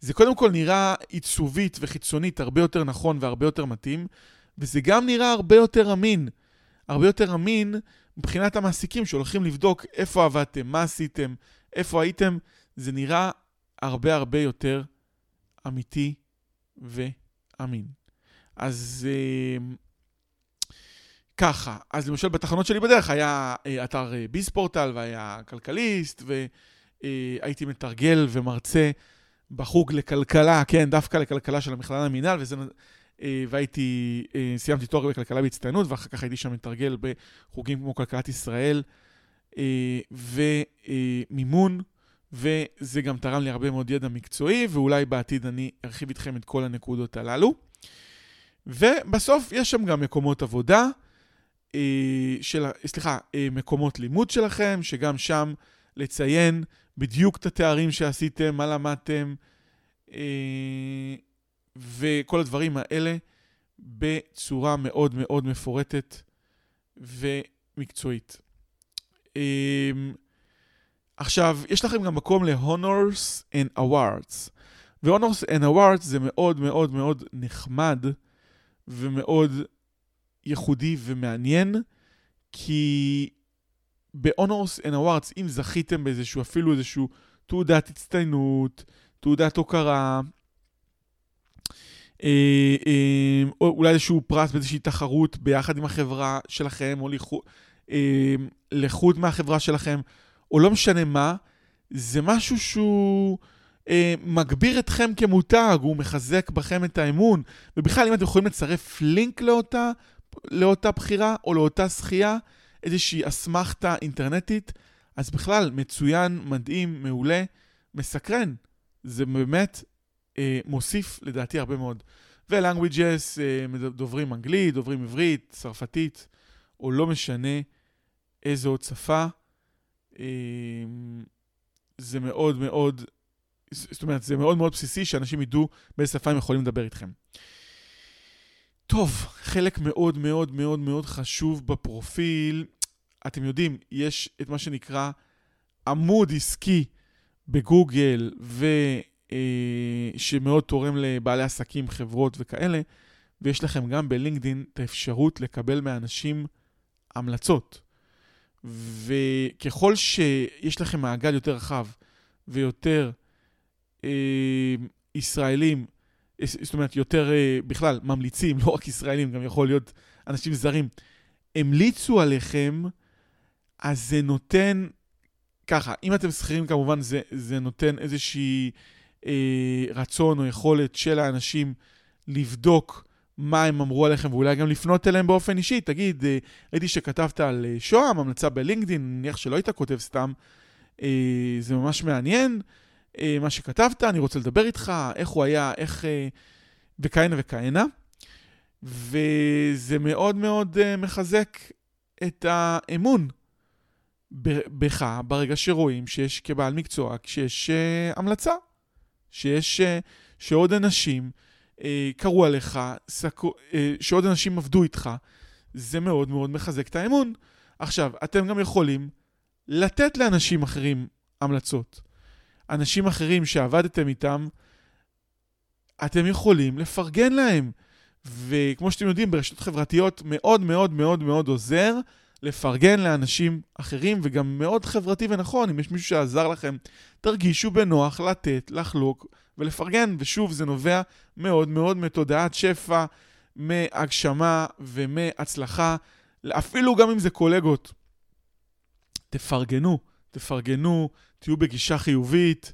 [SPEAKER 1] זה קודם כל נראה עיצובית וחיצונית הרבה יותר נכון והרבה יותר מתאים, וזה גם נראה הרבה יותר אמין. הרבה יותר אמין מבחינת המעסיקים שהולכים לבדוק איפה עבדתם, מה עשיתם, איפה הייתם. זה נראה הרבה הרבה יותר אמיתי ואמין. אז אה, ככה, אז למשל בתחנות שלי בדרך היה אה, אתר אה, ביספורטל והיה כלכליסט, והייתי מתרגל ומרצה בחוג לכלכלה, כן, דווקא לכלכלה של המכללה למינהל, וזה אה, והייתי, אה, סיימתי תואר בכלכלה בהצטיינות, ואחר כך הייתי שם מתרגל בחוגים כמו כלכלת ישראל אה, ומימון, וזה גם תרם לי הרבה מאוד ידע מקצועי, ואולי בעתיד אני ארחיב איתכם את כל הנקודות הללו. ובסוף יש שם גם מקומות עבודה, של, סליחה, מקומות לימוד שלכם, שגם שם לציין בדיוק את התארים שעשיתם, מה למדתם, וכל הדברים האלה בצורה מאוד מאוד מפורטת ומקצועית. אמ, עכשיו, יש לכם גם מקום ל-Honors and Awards. ו-Honors and Awards זה מאוד מאוד מאוד נחמד ומאוד ייחודי ומעניין, כי ב-Honors and Awards, אם זכיתם באיזשהו, אפילו איזשהו תעודת הצטיינות, תעודת הוקרה, אה, אה, או אולי איזשהו פרס באיזושהי תחרות ביחד עם החברה שלכם, או אה, לחוד מהחברה שלכם, או לא משנה מה, זה משהו שהוא אה, מגביר אתכם כמותג, הוא מחזק בכם את האמון. ובכלל, אם אתם יכולים לצרף לינק לאותה, לאותה בחירה או לאותה זכייה, איזושהי אסמכתה אינטרנטית, אז בכלל, מצוין, מדהים, מעולה, מסקרן. זה באמת אה, מוסיף לדעתי הרבה מאוד. ו-languages, אה, דוברים אנגלית, דוברים עברית, צרפתית, או לא משנה איזו עוד שפה. אה, זה מאוד מאוד, זאת אומרת, זה מאוד מאוד בסיסי שאנשים ידעו באיזה שפה הם יכולים לדבר איתכם. טוב, חלק מאוד מאוד מאוד מאוד חשוב בפרופיל, אתם יודעים, יש את מה שנקרא עמוד עסקי בגוגל ו... אה, שמאוד תורם לבעלי עסקים, חברות וכאלה, ויש לכם גם בלינקדין את האפשרות לקבל מאנשים המלצות. וככל שיש לכם מעגל יותר רחב ויותר אה, ישראלים, זאת אומרת, יותר אה, בכלל ממליצים, לא רק ישראלים, גם יכול להיות אנשים זרים, המליצו עליכם, אז זה נותן, ככה, אם אתם שכירים כמובן, זה, זה נותן איזושהי אה, רצון או יכולת של האנשים לבדוק מה הם אמרו עליכם, ואולי גם לפנות אליהם באופן אישי. תגיד, אה, ראיתי שכתבת על אה, שוהם, המלצה בלינקדאין, נניח שלא היית כותב סתם, אה, זה ממש מעניין. אה, מה שכתבת, אני רוצה לדבר איתך, איך הוא היה, איך... אה, וכהנה וכהנה. וזה מאוד מאוד uh, מחזק את האמון בך ברגע שרואים שיש כבעל מקצוע, כשיש המלצה. שיש, אה, שעוד אנשים אה, קראו עליך, סקו, אה, שעוד אנשים עבדו איתך, זה מאוד מאוד מחזק את האמון. עכשיו, אתם גם יכולים לתת לאנשים אחרים המלצות. אנשים אחרים שעבדתם איתם, אתם יכולים לפרגן להם. וכמו שאתם יודעים, ברשתות חברתיות מאוד מאוד מאוד מאוד עוזר לפרגן לאנשים אחרים, וגם מאוד חברתי ונכון, אם יש מישהו שעזר לכם, תרגישו בנוח לתת, לחלוק ולפרגן. ושוב, זה נובע מאוד מאוד מתודעת שפע, מהגשמה ומהצלחה, אפילו גם אם זה קולגות. תפרגנו, תפרגנו, תהיו בגישה חיובית.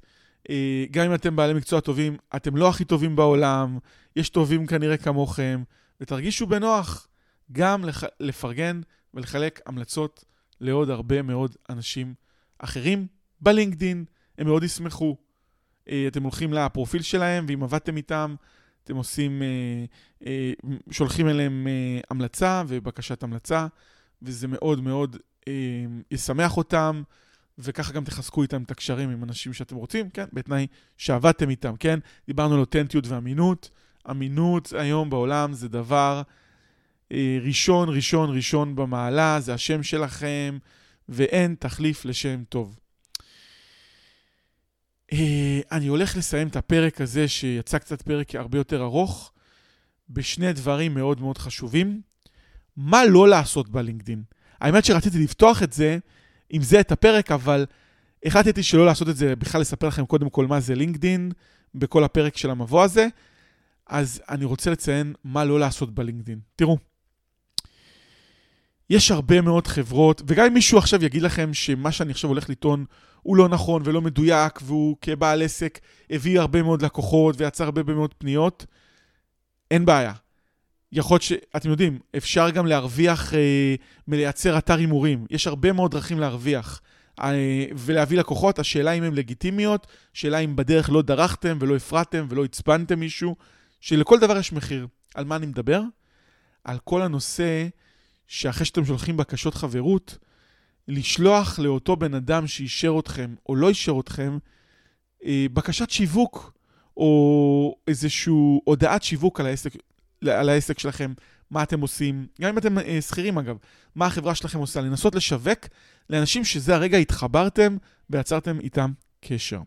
[SPEAKER 1] אה, גם אם אתם בעלי מקצוע טובים, אתם לא הכי טובים בעולם, יש טובים כנראה כמוכם, ותרגישו בנוח גם לפרגן ולחלק המלצות לעוד הרבה מאוד אנשים אחרים בלינקדין, הם מאוד ישמחו. אה, אתם הולכים לפרופיל שלהם, ואם עבדתם איתם, אתם עושים, אה, שולחים אליהם המלצה ובקשת המלצה, וזה מאוד מאוד ישמח אותם. וככה גם תחזקו איתם את הקשרים עם אנשים שאתם רוצים, כן? בתנאי שעבדתם איתם, כן? דיברנו על אותנטיות ואמינות. אמינות היום בעולם זה דבר אה, ראשון, ראשון, ראשון במעלה, זה השם שלכם, ואין תחליף לשם טוב. אה, אני הולך לסיים את הפרק הזה, שיצא קצת פרק הרבה יותר ארוך, בשני דברים מאוד מאוד חשובים. מה לא לעשות בלינקדין? האמת שרציתי לפתוח את זה עם זה את הפרק, אבל החלטתי שלא לעשות את זה, בכלל לספר לכם קודם כל מה זה לינקדין, בכל הפרק של המבוא הזה. אז אני רוצה לציין מה לא לעשות בלינקדין. תראו, יש הרבה מאוד חברות, וגם אם מישהו עכשיו יגיד לכם שמה שאני עכשיו הולך לטעון הוא לא נכון ולא מדויק, והוא כבעל עסק הביא הרבה מאוד לקוחות ויצר הרבה מאוד פניות, אין בעיה. יכול להיות שאתם יודעים, אפשר גם להרוויח אה, מלייצר אתר הימורים. יש הרבה מאוד דרכים להרוויח אה, ולהביא לקוחות. השאלה אם הן לגיטימיות, שאלה אם בדרך לא דרכתם ולא הפרעתם ולא עצבנתם מישהו, שלכל דבר יש מחיר. על מה אני מדבר? על כל הנושא שאחרי שאתם שולחים בקשות חברות, לשלוח לאותו בן אדם שאישר אתכם או לא אישר אתכם אה, בקשת שיווק או איזושהי הודעת שיווק על העסק על העסק שלכם, מה אתם עושים, גם אם אתם אה, שכירים אגב, מה החברה שלכם עושה, לנסות לשווק לאנשים שזה הרגע התחברתם ויצרתם איתם קשר.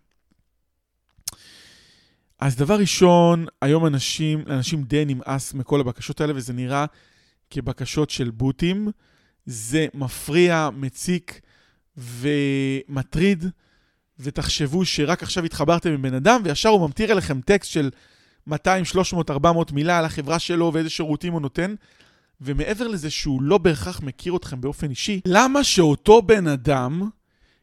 [SPEAKER 1] אז דבר ראשון, היום אנשים, לאנשים די נמאס מכל הבקשות האלה, וזה נראה כבקשות של בוטים. זה מפריע, מציק ומטריד, ותחשבו שרק עכשיו התחברתם עם בן אדם, וישר הוא ממטיר אליכם טקסט של 200, 300, 400 מילה על החברה שלו ואיזה שירותים הוא נותן. ומעבר לזה שהוא לא בהכרח מכיר אתכם באופן אישי, למה שאותו בן אדם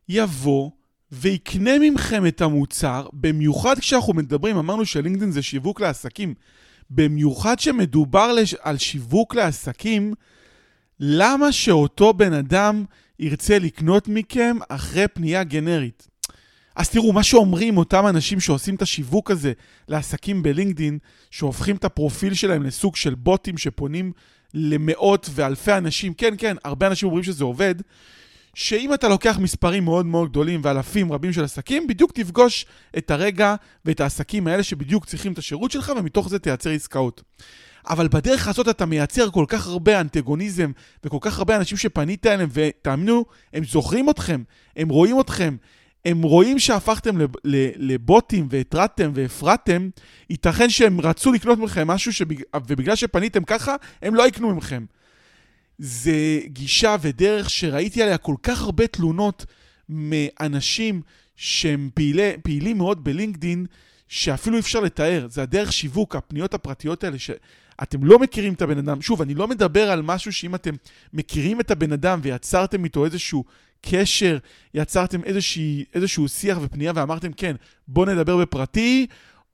[SPEAKER 1] יבוא ויקנה מכם את המוצר, במיוחד כשאנחנו מדברים, אמרנו שלינקדאין זה שיווק לעסקים, במיוחד שמדובר לש... על שיווק לעסקים, למה שאותו בן אדם ירצה לקנות מכם אחרי פנייה גנרית? אז תראו, מה שאומרים אותם אנשים שעושים את השיווק הזה לעסקים בלינקדין, שהופכים את הפרופיל שלהם לסוג של בוטים שפונים למאות ואלפי אנשים, כן, כן, הרבה אנשים אומרים שזה עובד, שאם אתה לוקח מספרים מאוד מאוד גדולים ואלפים רבים של עסקים, בדיוק תפגוש את הרגע ואת העסקים האלה שבדיוק צריכים את השירות שלך, ומתוך זה תייצר עסקאות. אבל בדרך הזאת אתה מייצר כל כך הרבה אנטגוניזם וכל כך הרבה אנשים שפנית אליהם, ותאמינו, הם זוכרים אתכם, הם רואים אתכם, הם רואים שהפכתם לבוטים והתרעתם והפרעתם, ייתכן שהם רצו לקנות מכם משהו שבג... ובגלל שפניתם ככה, הם לא יקנו מכם. זה גישה ודרך שראיתי עליה כל כך הרבה תלונות מאנשים שהם פעילי, פעילים מאוד בלינקדין, שאפילו אי אפשר לתאר. זה הדרך שיווק, הפניות הפרטיות האלה, שאתם לא מכירים את הבן אדם. שוב, אני לא מדבר על משהו שאם אתם מכירים את הבן אדם ויצרתם איתו איזשהו קשר, יצרתם איזושהי, איזשהו שיח ופנייה ואמרתם, כן, בוא נדבר בפרטי,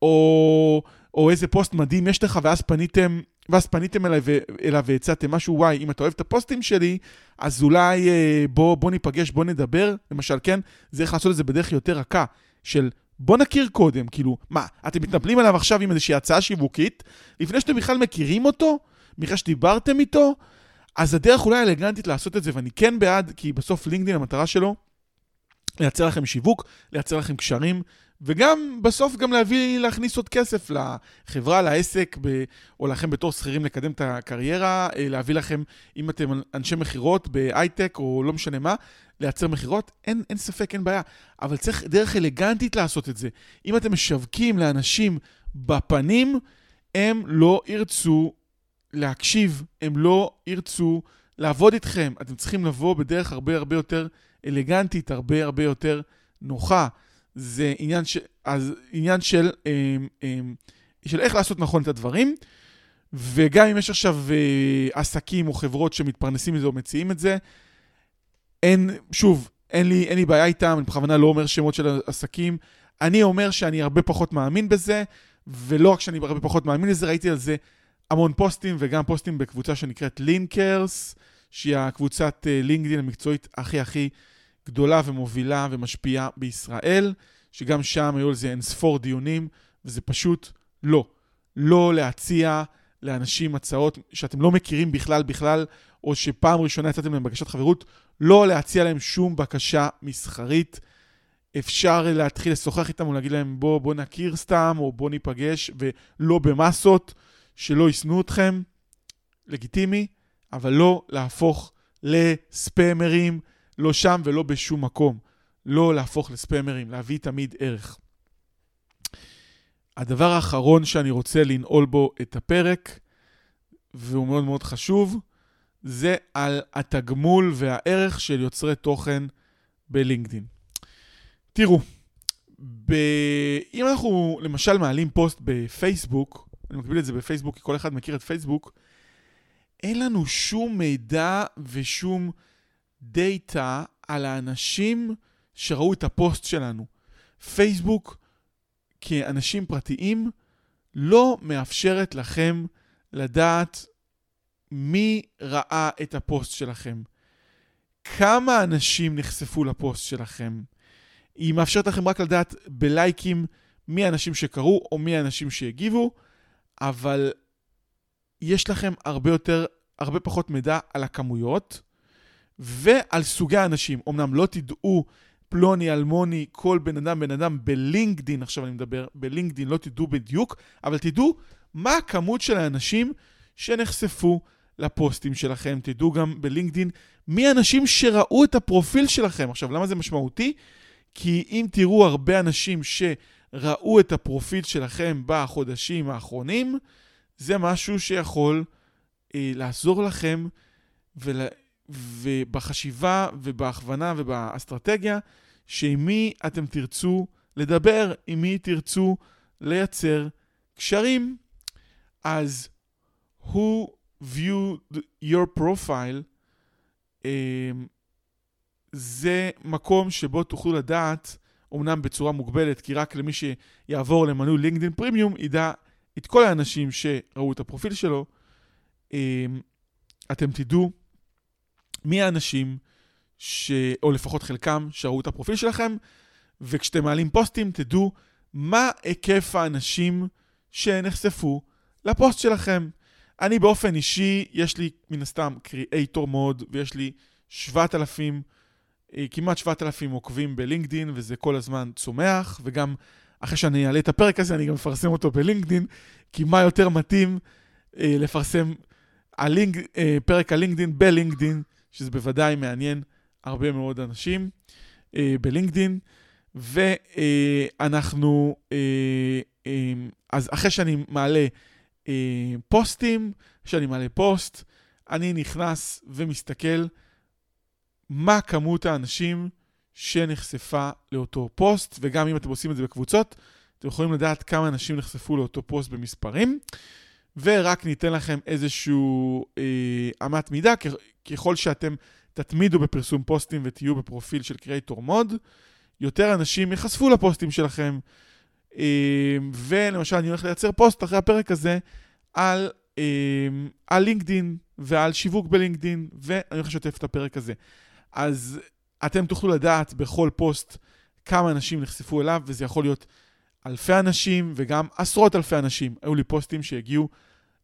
[SPEAKER 1] או, או איזה פוסט מדהים יש לך, ואז פניתם, ואז פניתם אליי ו, אליו והצעתם משהו, וואי, אם אתה אוהב את הפוסטים שלי, אז אולי אה, בוא, בוא ניפגש, בוא נדבר, למשל, כן, זה איך לעשות את זה בדרך יותר רכה, של בוא נכיר קודם, כאילו, מה, אתם מתנפלים עליו עכשיו עם איזושהי הצעה שיווקית, לפני שאתם בכלל מכירים אותו, בכלל שדיברתם איתו, אז הדרך אולי אלגנטית לעשות את זה, ואני כן בעד, כי בסוף לינקדאין המטרה שלו לייצר לכם שיווק, לייצר לכם קשרים וגם בסוף גם להביא, להכניס עוד כסף לחברה, לעסק, ב, או לכם בתור שכירים לקדם את הקריירה, אה, להביא לכם, אם אתם אנשי מכירות בהייטק או לא משנה מה, לייצר מכירות, אין, אין ספק, אין בעיה. אבל צריך דרך אלגנטית לעשות את זה. אם אתם משווקים לאנשים בפנים, הם לא ירצו להקשיב, הם לא ירצו לעבוד איתכם. אתם צריכים לבוא בדרך הרבה הרבה יותר אלגנטית, הרבה הרבה יותר נוחה. זה עניין, ש... אז עניין של, אה, אה, של איך לעשות נכון את הדברים. וגם אם יש עכשיו אה, עסקים או חברות שמתפרנסים מזה או מציעים את זה, אין, שוב, אין לי, אין לי בעיה איתם, אני בכוונה לא אומר שמות של עסקים. אני אומר שאני הרבה פחות מאמין בזה, ולא רק שאני הרבה פחות מאמין לזה, ראיתי על זה המון פוסטים, וגם פוסטים בקבוצה שנקראת לינקרס, שהיא הקבוצת לינקדאין המקצועית הכי הכי גדולה ומובילה ומשפיעה בישראל, שגם שם היו על זה אין ספור דיונים, וזה פשוט לא. לא להציע לאנשים הצעות שאתם לא מכירים בכלל בכלל, או שפעם ראשונה יצאתם להם בקשת חברות, לא להציע להם שום בקשה מסחרית. אפשר להתחיל לשוחח איתם או להגיד להם בוא, בוא נכיר סתם, או בוא ניפגש, ולא במסות, שלא ישנאו אתכם. לגיטימי, אבל לא להפוך לספמרים, לא שם ולא בשום מקום. לא להפוך לספמרים, להביא תמיד ערך. הדבר האחרון שאני רוצה לנעול בו את הפרק, והוא מאוד מאוד חשוב, זה על התגמול והערך של יוצרי תוכן בלינקדין. תראו, ב... אם אנחנו למשל מעלים פוסט בפייסבוק, אני מקביל את זה בפייסבוק כי כל אחד מכיר את פייסבוק, אין לנו שום מידע ושום דאטה על האנשים שראו את הפוסט שלנו. פייסבוק, כאנשים פרטיים, לא מאפשרת לכם לדעת מי ראה את הפוסט שלכם. כמה אנשים נחשפו לפוסט שלכם. היא מאפשרת לכם רק לדעת בלייקים מי האנשים שקראו או מי האנשים שהגיבו, אבל יש לכם הרבה יותר, הרבה פחות מידע על הכמויות ועל סוגי האנשים. אמנם לא תדעו פלוני, אלמוני, כל בן אדם, בן אדם בלינקדין, עכשיו אני מדבר, בלינקדין לא תדעו בדיוק, אבל תדעו מה הכמות של האנשים שנחשפו לפוסטים שלכם. תדעו גם בלינקדין מי האנשים שראו את הפרופיל שלכם. עכשיו, למה זה משמעותי? כי אם תראו הרבה אנשים שראו את הפרופיל שלכם בחודשים האחרונים, זה משהו שיכול אה, לעזור לכם ול... ובחשיבה ובהכוונה ובאסטרטגיה, שעם מי אתם תרצו לדבר, עם מי תרצו לייצר קשרים. אז who viewed your profile um, זה מקום שבו תוכלו לדעת, אמנם בצורה מוגבלת, כי רק למי שיעבור למנוי לינקדאין פרימיום ידע את כל האנשים שראו את הפרופיל שלו. um, אתם תדעו מי האנשים, ש... או לפחות חלקם, שראו את הפרופיל שלכם, וכשאתם מעלים פוסטים, תדעו מה היקף האנשים שנחשפו לפוסט שלכם. אני באופן אישי, יש לי מן הסתם קריאייטור מוד, ויש לי 7,000, אה, כמעט 7,000 עוקבים בלינקדין, וזה כל הזמן צומח, וגם אחרי שאני אעלה את הפרק הזה, אני גם אפרסם אותו בלינקדין, כי מה יותר מתאים אה, לפרסם הלינק, אה, פרק הלינקדין בלינקדין, שזה בוודאי מעניין הרבה מאוד אנשים אה, בלינקדין, ואנחנו, אה, אה, אז אחרי שאני מעלה אה, פוסטים, כשאני מעלה פוסט, אני נכנס ומסתכל מה כמות האנשים שנחשפה לאותו פוסט, וגם אם אתם עושים את זה בקבוצות, אתם יכולים לדעת כמה אנשים נחשפו לאותו פוסט במספרים. ורק ניתן לכם איזשהו אה, אמת מידה, ככל שאתם תתמידו בפרסום פוסטים ותהיו בפרופיל של creator mode, יותר אנשים ייחשפו לפוסטים שלכם. אה, ולמשל, אני הולך לייצר פוסט אחרי הפרק הזה על, אה, על לינקדין ועל שיווק בלינקדין, ואני הולך לשתף את הפרק הזה. אז אתם תוכלו לדעת בכל פוסט כמה אנשים נחשפו אליו, וזה יכול להיות אלפי אנשים וגם עשרות אלפי אנשים. היו לי פוסטים שהגיעו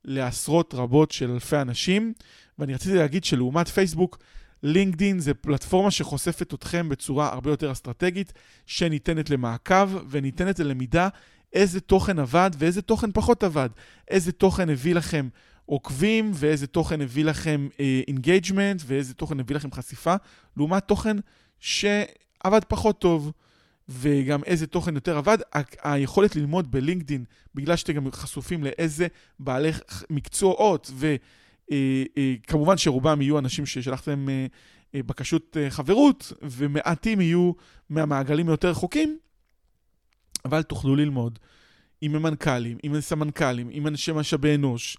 [SPEAKER 1] לעשרות רבות של אלפי אנשים, ואני רציתי להגיד שלעומת פייסבוק, לינקדין זה פלטפורמה שחושפת אתכם בצורה הרבה יותר אסטרטגית, שניתנת למעקב וניתנת ללמידה איזה תוכן עבד ואיזה תוכן פחות עבד. איזה תוכן הביא לכם עוקבים ואיזה תוכן הביא לכם engagement אה, ואיזה תוכן הביא לכם חשיפה, לעומת תוכן שעבד פחות טוב. וגם איזה תוכן יותר עבד, היכולת ללמוד בלינקדין, בגלל שאתם גם חשופים לאיזה בעלי מקצועות, וכמובן אה, אה, שרובם יהיו אנשים ששלחתם אה, בקשות חברות, ומעטים יהיו מהמעגלים היותר רחוקים, אבל תוכלו ללמוד עם המנכ"לים, עם הסמנכ"לים, עם אנשי משאבי אנוש,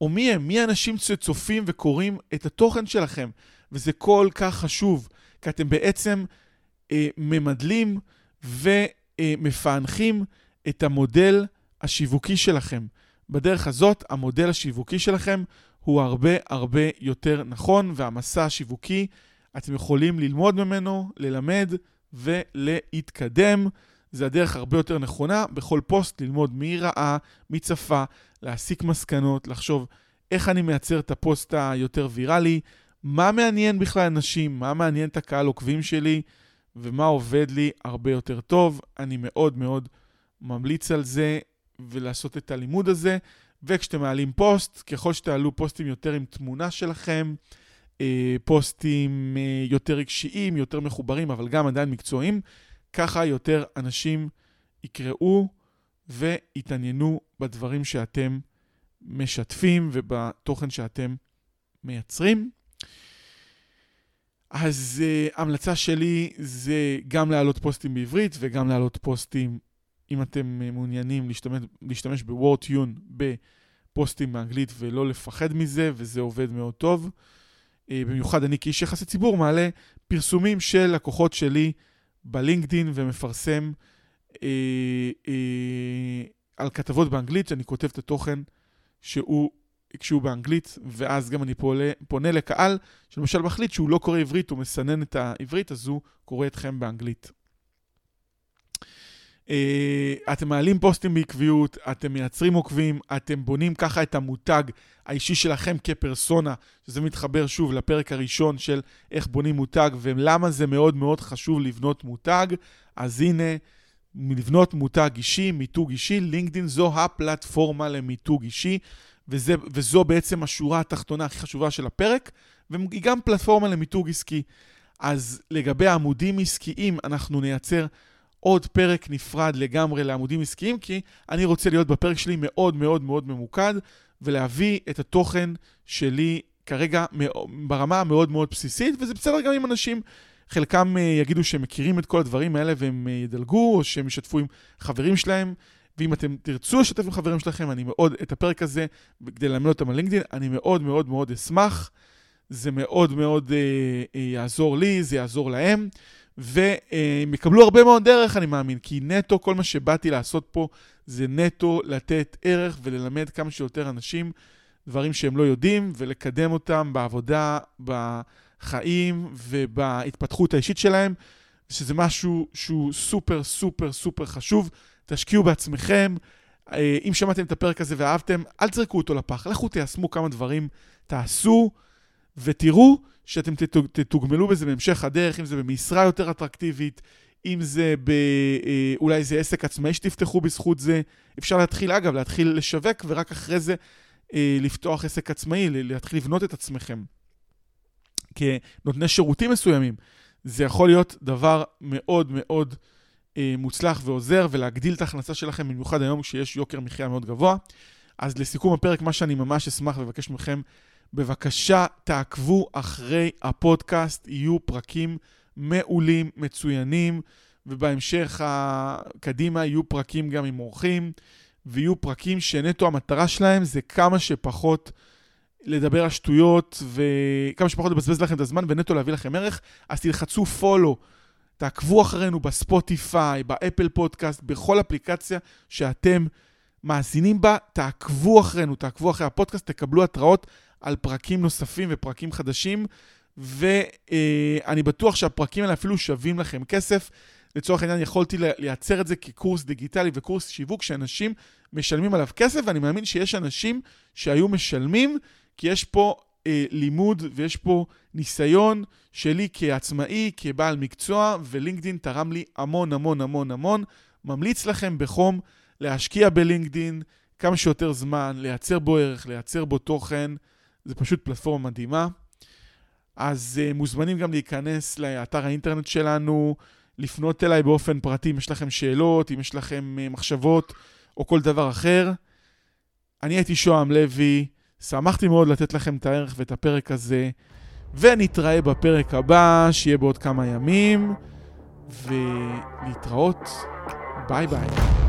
[SPEAKER 1] או מי הם? מי האנשים שצופים וקוראים את התוכן שלכם? וזה כל כך חשוב, כי אתם בעצם אה, ממדלים ומפענחים את המודל השיווקי שלכם. בדרך הזאת, המודל השיווקי שלכם הוא הרבה הרבה יותר נכון, והמסע השיווקי, אתם יכולים ללמוד ממנו, ללמד ולהתקדם. זה הדרך הרבה יותר נכונה, בכל פוסט ללמוד מי ראה, מי צפה, להסיק מסקנות, לחשוב איך אני מייצר את הפוסט היותר ויראלי, מה מעניין בכלל אנשים, מה מעניין את הקהל עוקבים שלי, ומה עובד לי הרבה יותר טוב. אני מאוד מאוד ממליץ על זה ולעשות את הלימוד הזה. וכשאתם מעלים פוסט, ככל שתעלו פוסטים יותר עם תמונה שלכם, אה, פוסטים אה, יותר רגשיים, יותר מחוברים, אבל גם עדיין מקצועיים, ככה יותר אנשים יקראו ויתעניינו בדברים שאתם משתפים ובתוכן שאתם מייצרים. אז uh, המלצה שלי זה גם להעלות פוסטים בעברית וגם להעלות פוסטים, אם אתם uh, מעוניינים להשתמש, להשתמש ב-WordTune בפוסטים באנגלית ולא לפחד מזה, וזה עובד מאוד טוב. Uh, במיוחד אני כאיש יחסי ציבור מעלה פרסומים של לקוחות שלי בלינקדין ומפרסם uh, uh, על כתבות באנגלית, שאני כותב את התוכן שהוא כשהוא באנגלית, ואז גם אני פונה, פונה לקהל שלמשל מחליט שהוא לא קורא עברית, הוא מסנן את העברית, אז הוא קורא אתכם באנגלית. Uh, אתם מעלים פוסטים בעקביות, אתם מייצרים עוקבים, אתם בונים ככה את המותג האישי שלכם כפרסונה, שזה מתחבר שוב לפרק הראשון של איך בונים מותג ולמה זה מאוד מאוד חשוב לבנות מותג. אז הנה, לבנות מותג אישי, מיתוג אישי, לינקדאין זו הפלטפורמה למיתוג אישי. וזה, וזו בעצם השורה התחתונה הכי חשובה של הפרק, והיא גם פלטפורמה למיתוג עסקי. אז לגבי עמודים עסקיים, אנחנו נייצר עוד פרק נפרד לגמרי לעמודים עסקיים, כי אני רוצה להיות בפרק שלי מאוד מאוד מאוד ממוקד, ולהביא את התוכן שלי כרגע ברמה המאוד מאוד בסיסית, וזה בסדר גם אם אנשים, חלקם אה, יגידו שהם מכירים את כל הדברים האלה והם אה, ידלגו, או שהם ישתפו עם חברים שלהם. ואם אתם תרצו לשתף עם חברים שלכם, אני מאוד, את הפרק הזה, כדי ללמד אותם על לינקדאין, אני מאוד מאוד מאוד אשמח. זה מאוד מאוד אה, אה, יעזור לי, זה יעזור להם, והם יקבלו הרבה מאוד דרך, אני מאמין, כי נטו, כל מה שבאתי לעשות פה, זה נטו לתת ערך וללמד כמה שיותר אנשים דברים שהם לא יודעים, ולקדם אותם בעבודה, בחיים ובהתפתחות האישית שלהם, שזה משהו שהוא סופר סופר סופר חשוב. תשקיעו בעצמכם. אה, אם שמעתם את הפרק הזה ואהבתם, אל תזרקו אותו לפח. לכו תיישמו כמה דברים, תעשו ותראו שאתם תתוגמלו בזה בהמשך הדרך, אם זה במשרה יותר אטרקטיבית, אם זה ב... אה, אולי איזה עסק עצמאי שתפתחו בזכות זה. אפשר להתחיל, אגב, להתחיל לשווק, ורק אחרי זה אה, לפתוח עסק עצמאי, להתחיל לבנות את עצמכם כנותני שירותים מסוימים. זה יכול להיות דבר מאוד מאוד... אה, מוצלח ועוזר ולהגדיל את ההכנסה שלכם, במיוחד היום כשיש יוקר מחיה מאוד גבוה. אז לסיכום הפרק, מה שאני ממש אשמח לבקש מכם, בבקשה תעקבו אחרי הפודקאסט, יהיו פרקים מעולים, מצוינים, ובהמשך קדימה יהיו פרקים גם עם אורחים, ויהיו פרקים שנטו המטרה שלהם זה כמה שפחות לדבר על שטויות, וכמה שפחות לבזבז לכם את הזמן, ונטו להביא לכם ערך, אז תלחצו follow. תעקבו אחרינו בספוטיפיי, באפל פודקאסט, בכל אפליקציה שאתם מאזינים בה, תעקבו אחרינו, תעקבו אחרי הפודקאסט, תקבלו התראות על פרקים נוספים ופרקים חדשים, ואני בטוח שהפרקים האלה אפילו שווים לכם כסף. לצורך העניין יכולתי לייצר את זה כקורס דיגיטלי וקורס שיווק שאנשים משלמים עליו כסף, ואני מאמין שיש אנשים שהיו משלמים, כי יש פה אה, לימוד ויש פה ניסיון שלי כעצמאי, כבעל מקצוע, ולינקדין תרם לי המון המון המון המון. ממליץ לכם בחום להשקיע בלינקדין כמה שיותר זמן, לייצר בו ערך, לייצר בו תוכן. זה פשוט פלטפורמה מדהימה. אז uh, מוזמנים גם להיכנס לאתר האינטרנט שלנו, לפנות אליי באופן פרטי אם יש לכם שאלות, אם יש לכם uh, מחשבות או כל דבר אחר. אני הייתי שוהם לוי, שמחתי מאוד לתת לכם את הערך ואת הפרק הזה, ונתראה בפרק הבא, שיהיה בעוד כמה ימים, ולהתראות. ביי ביי.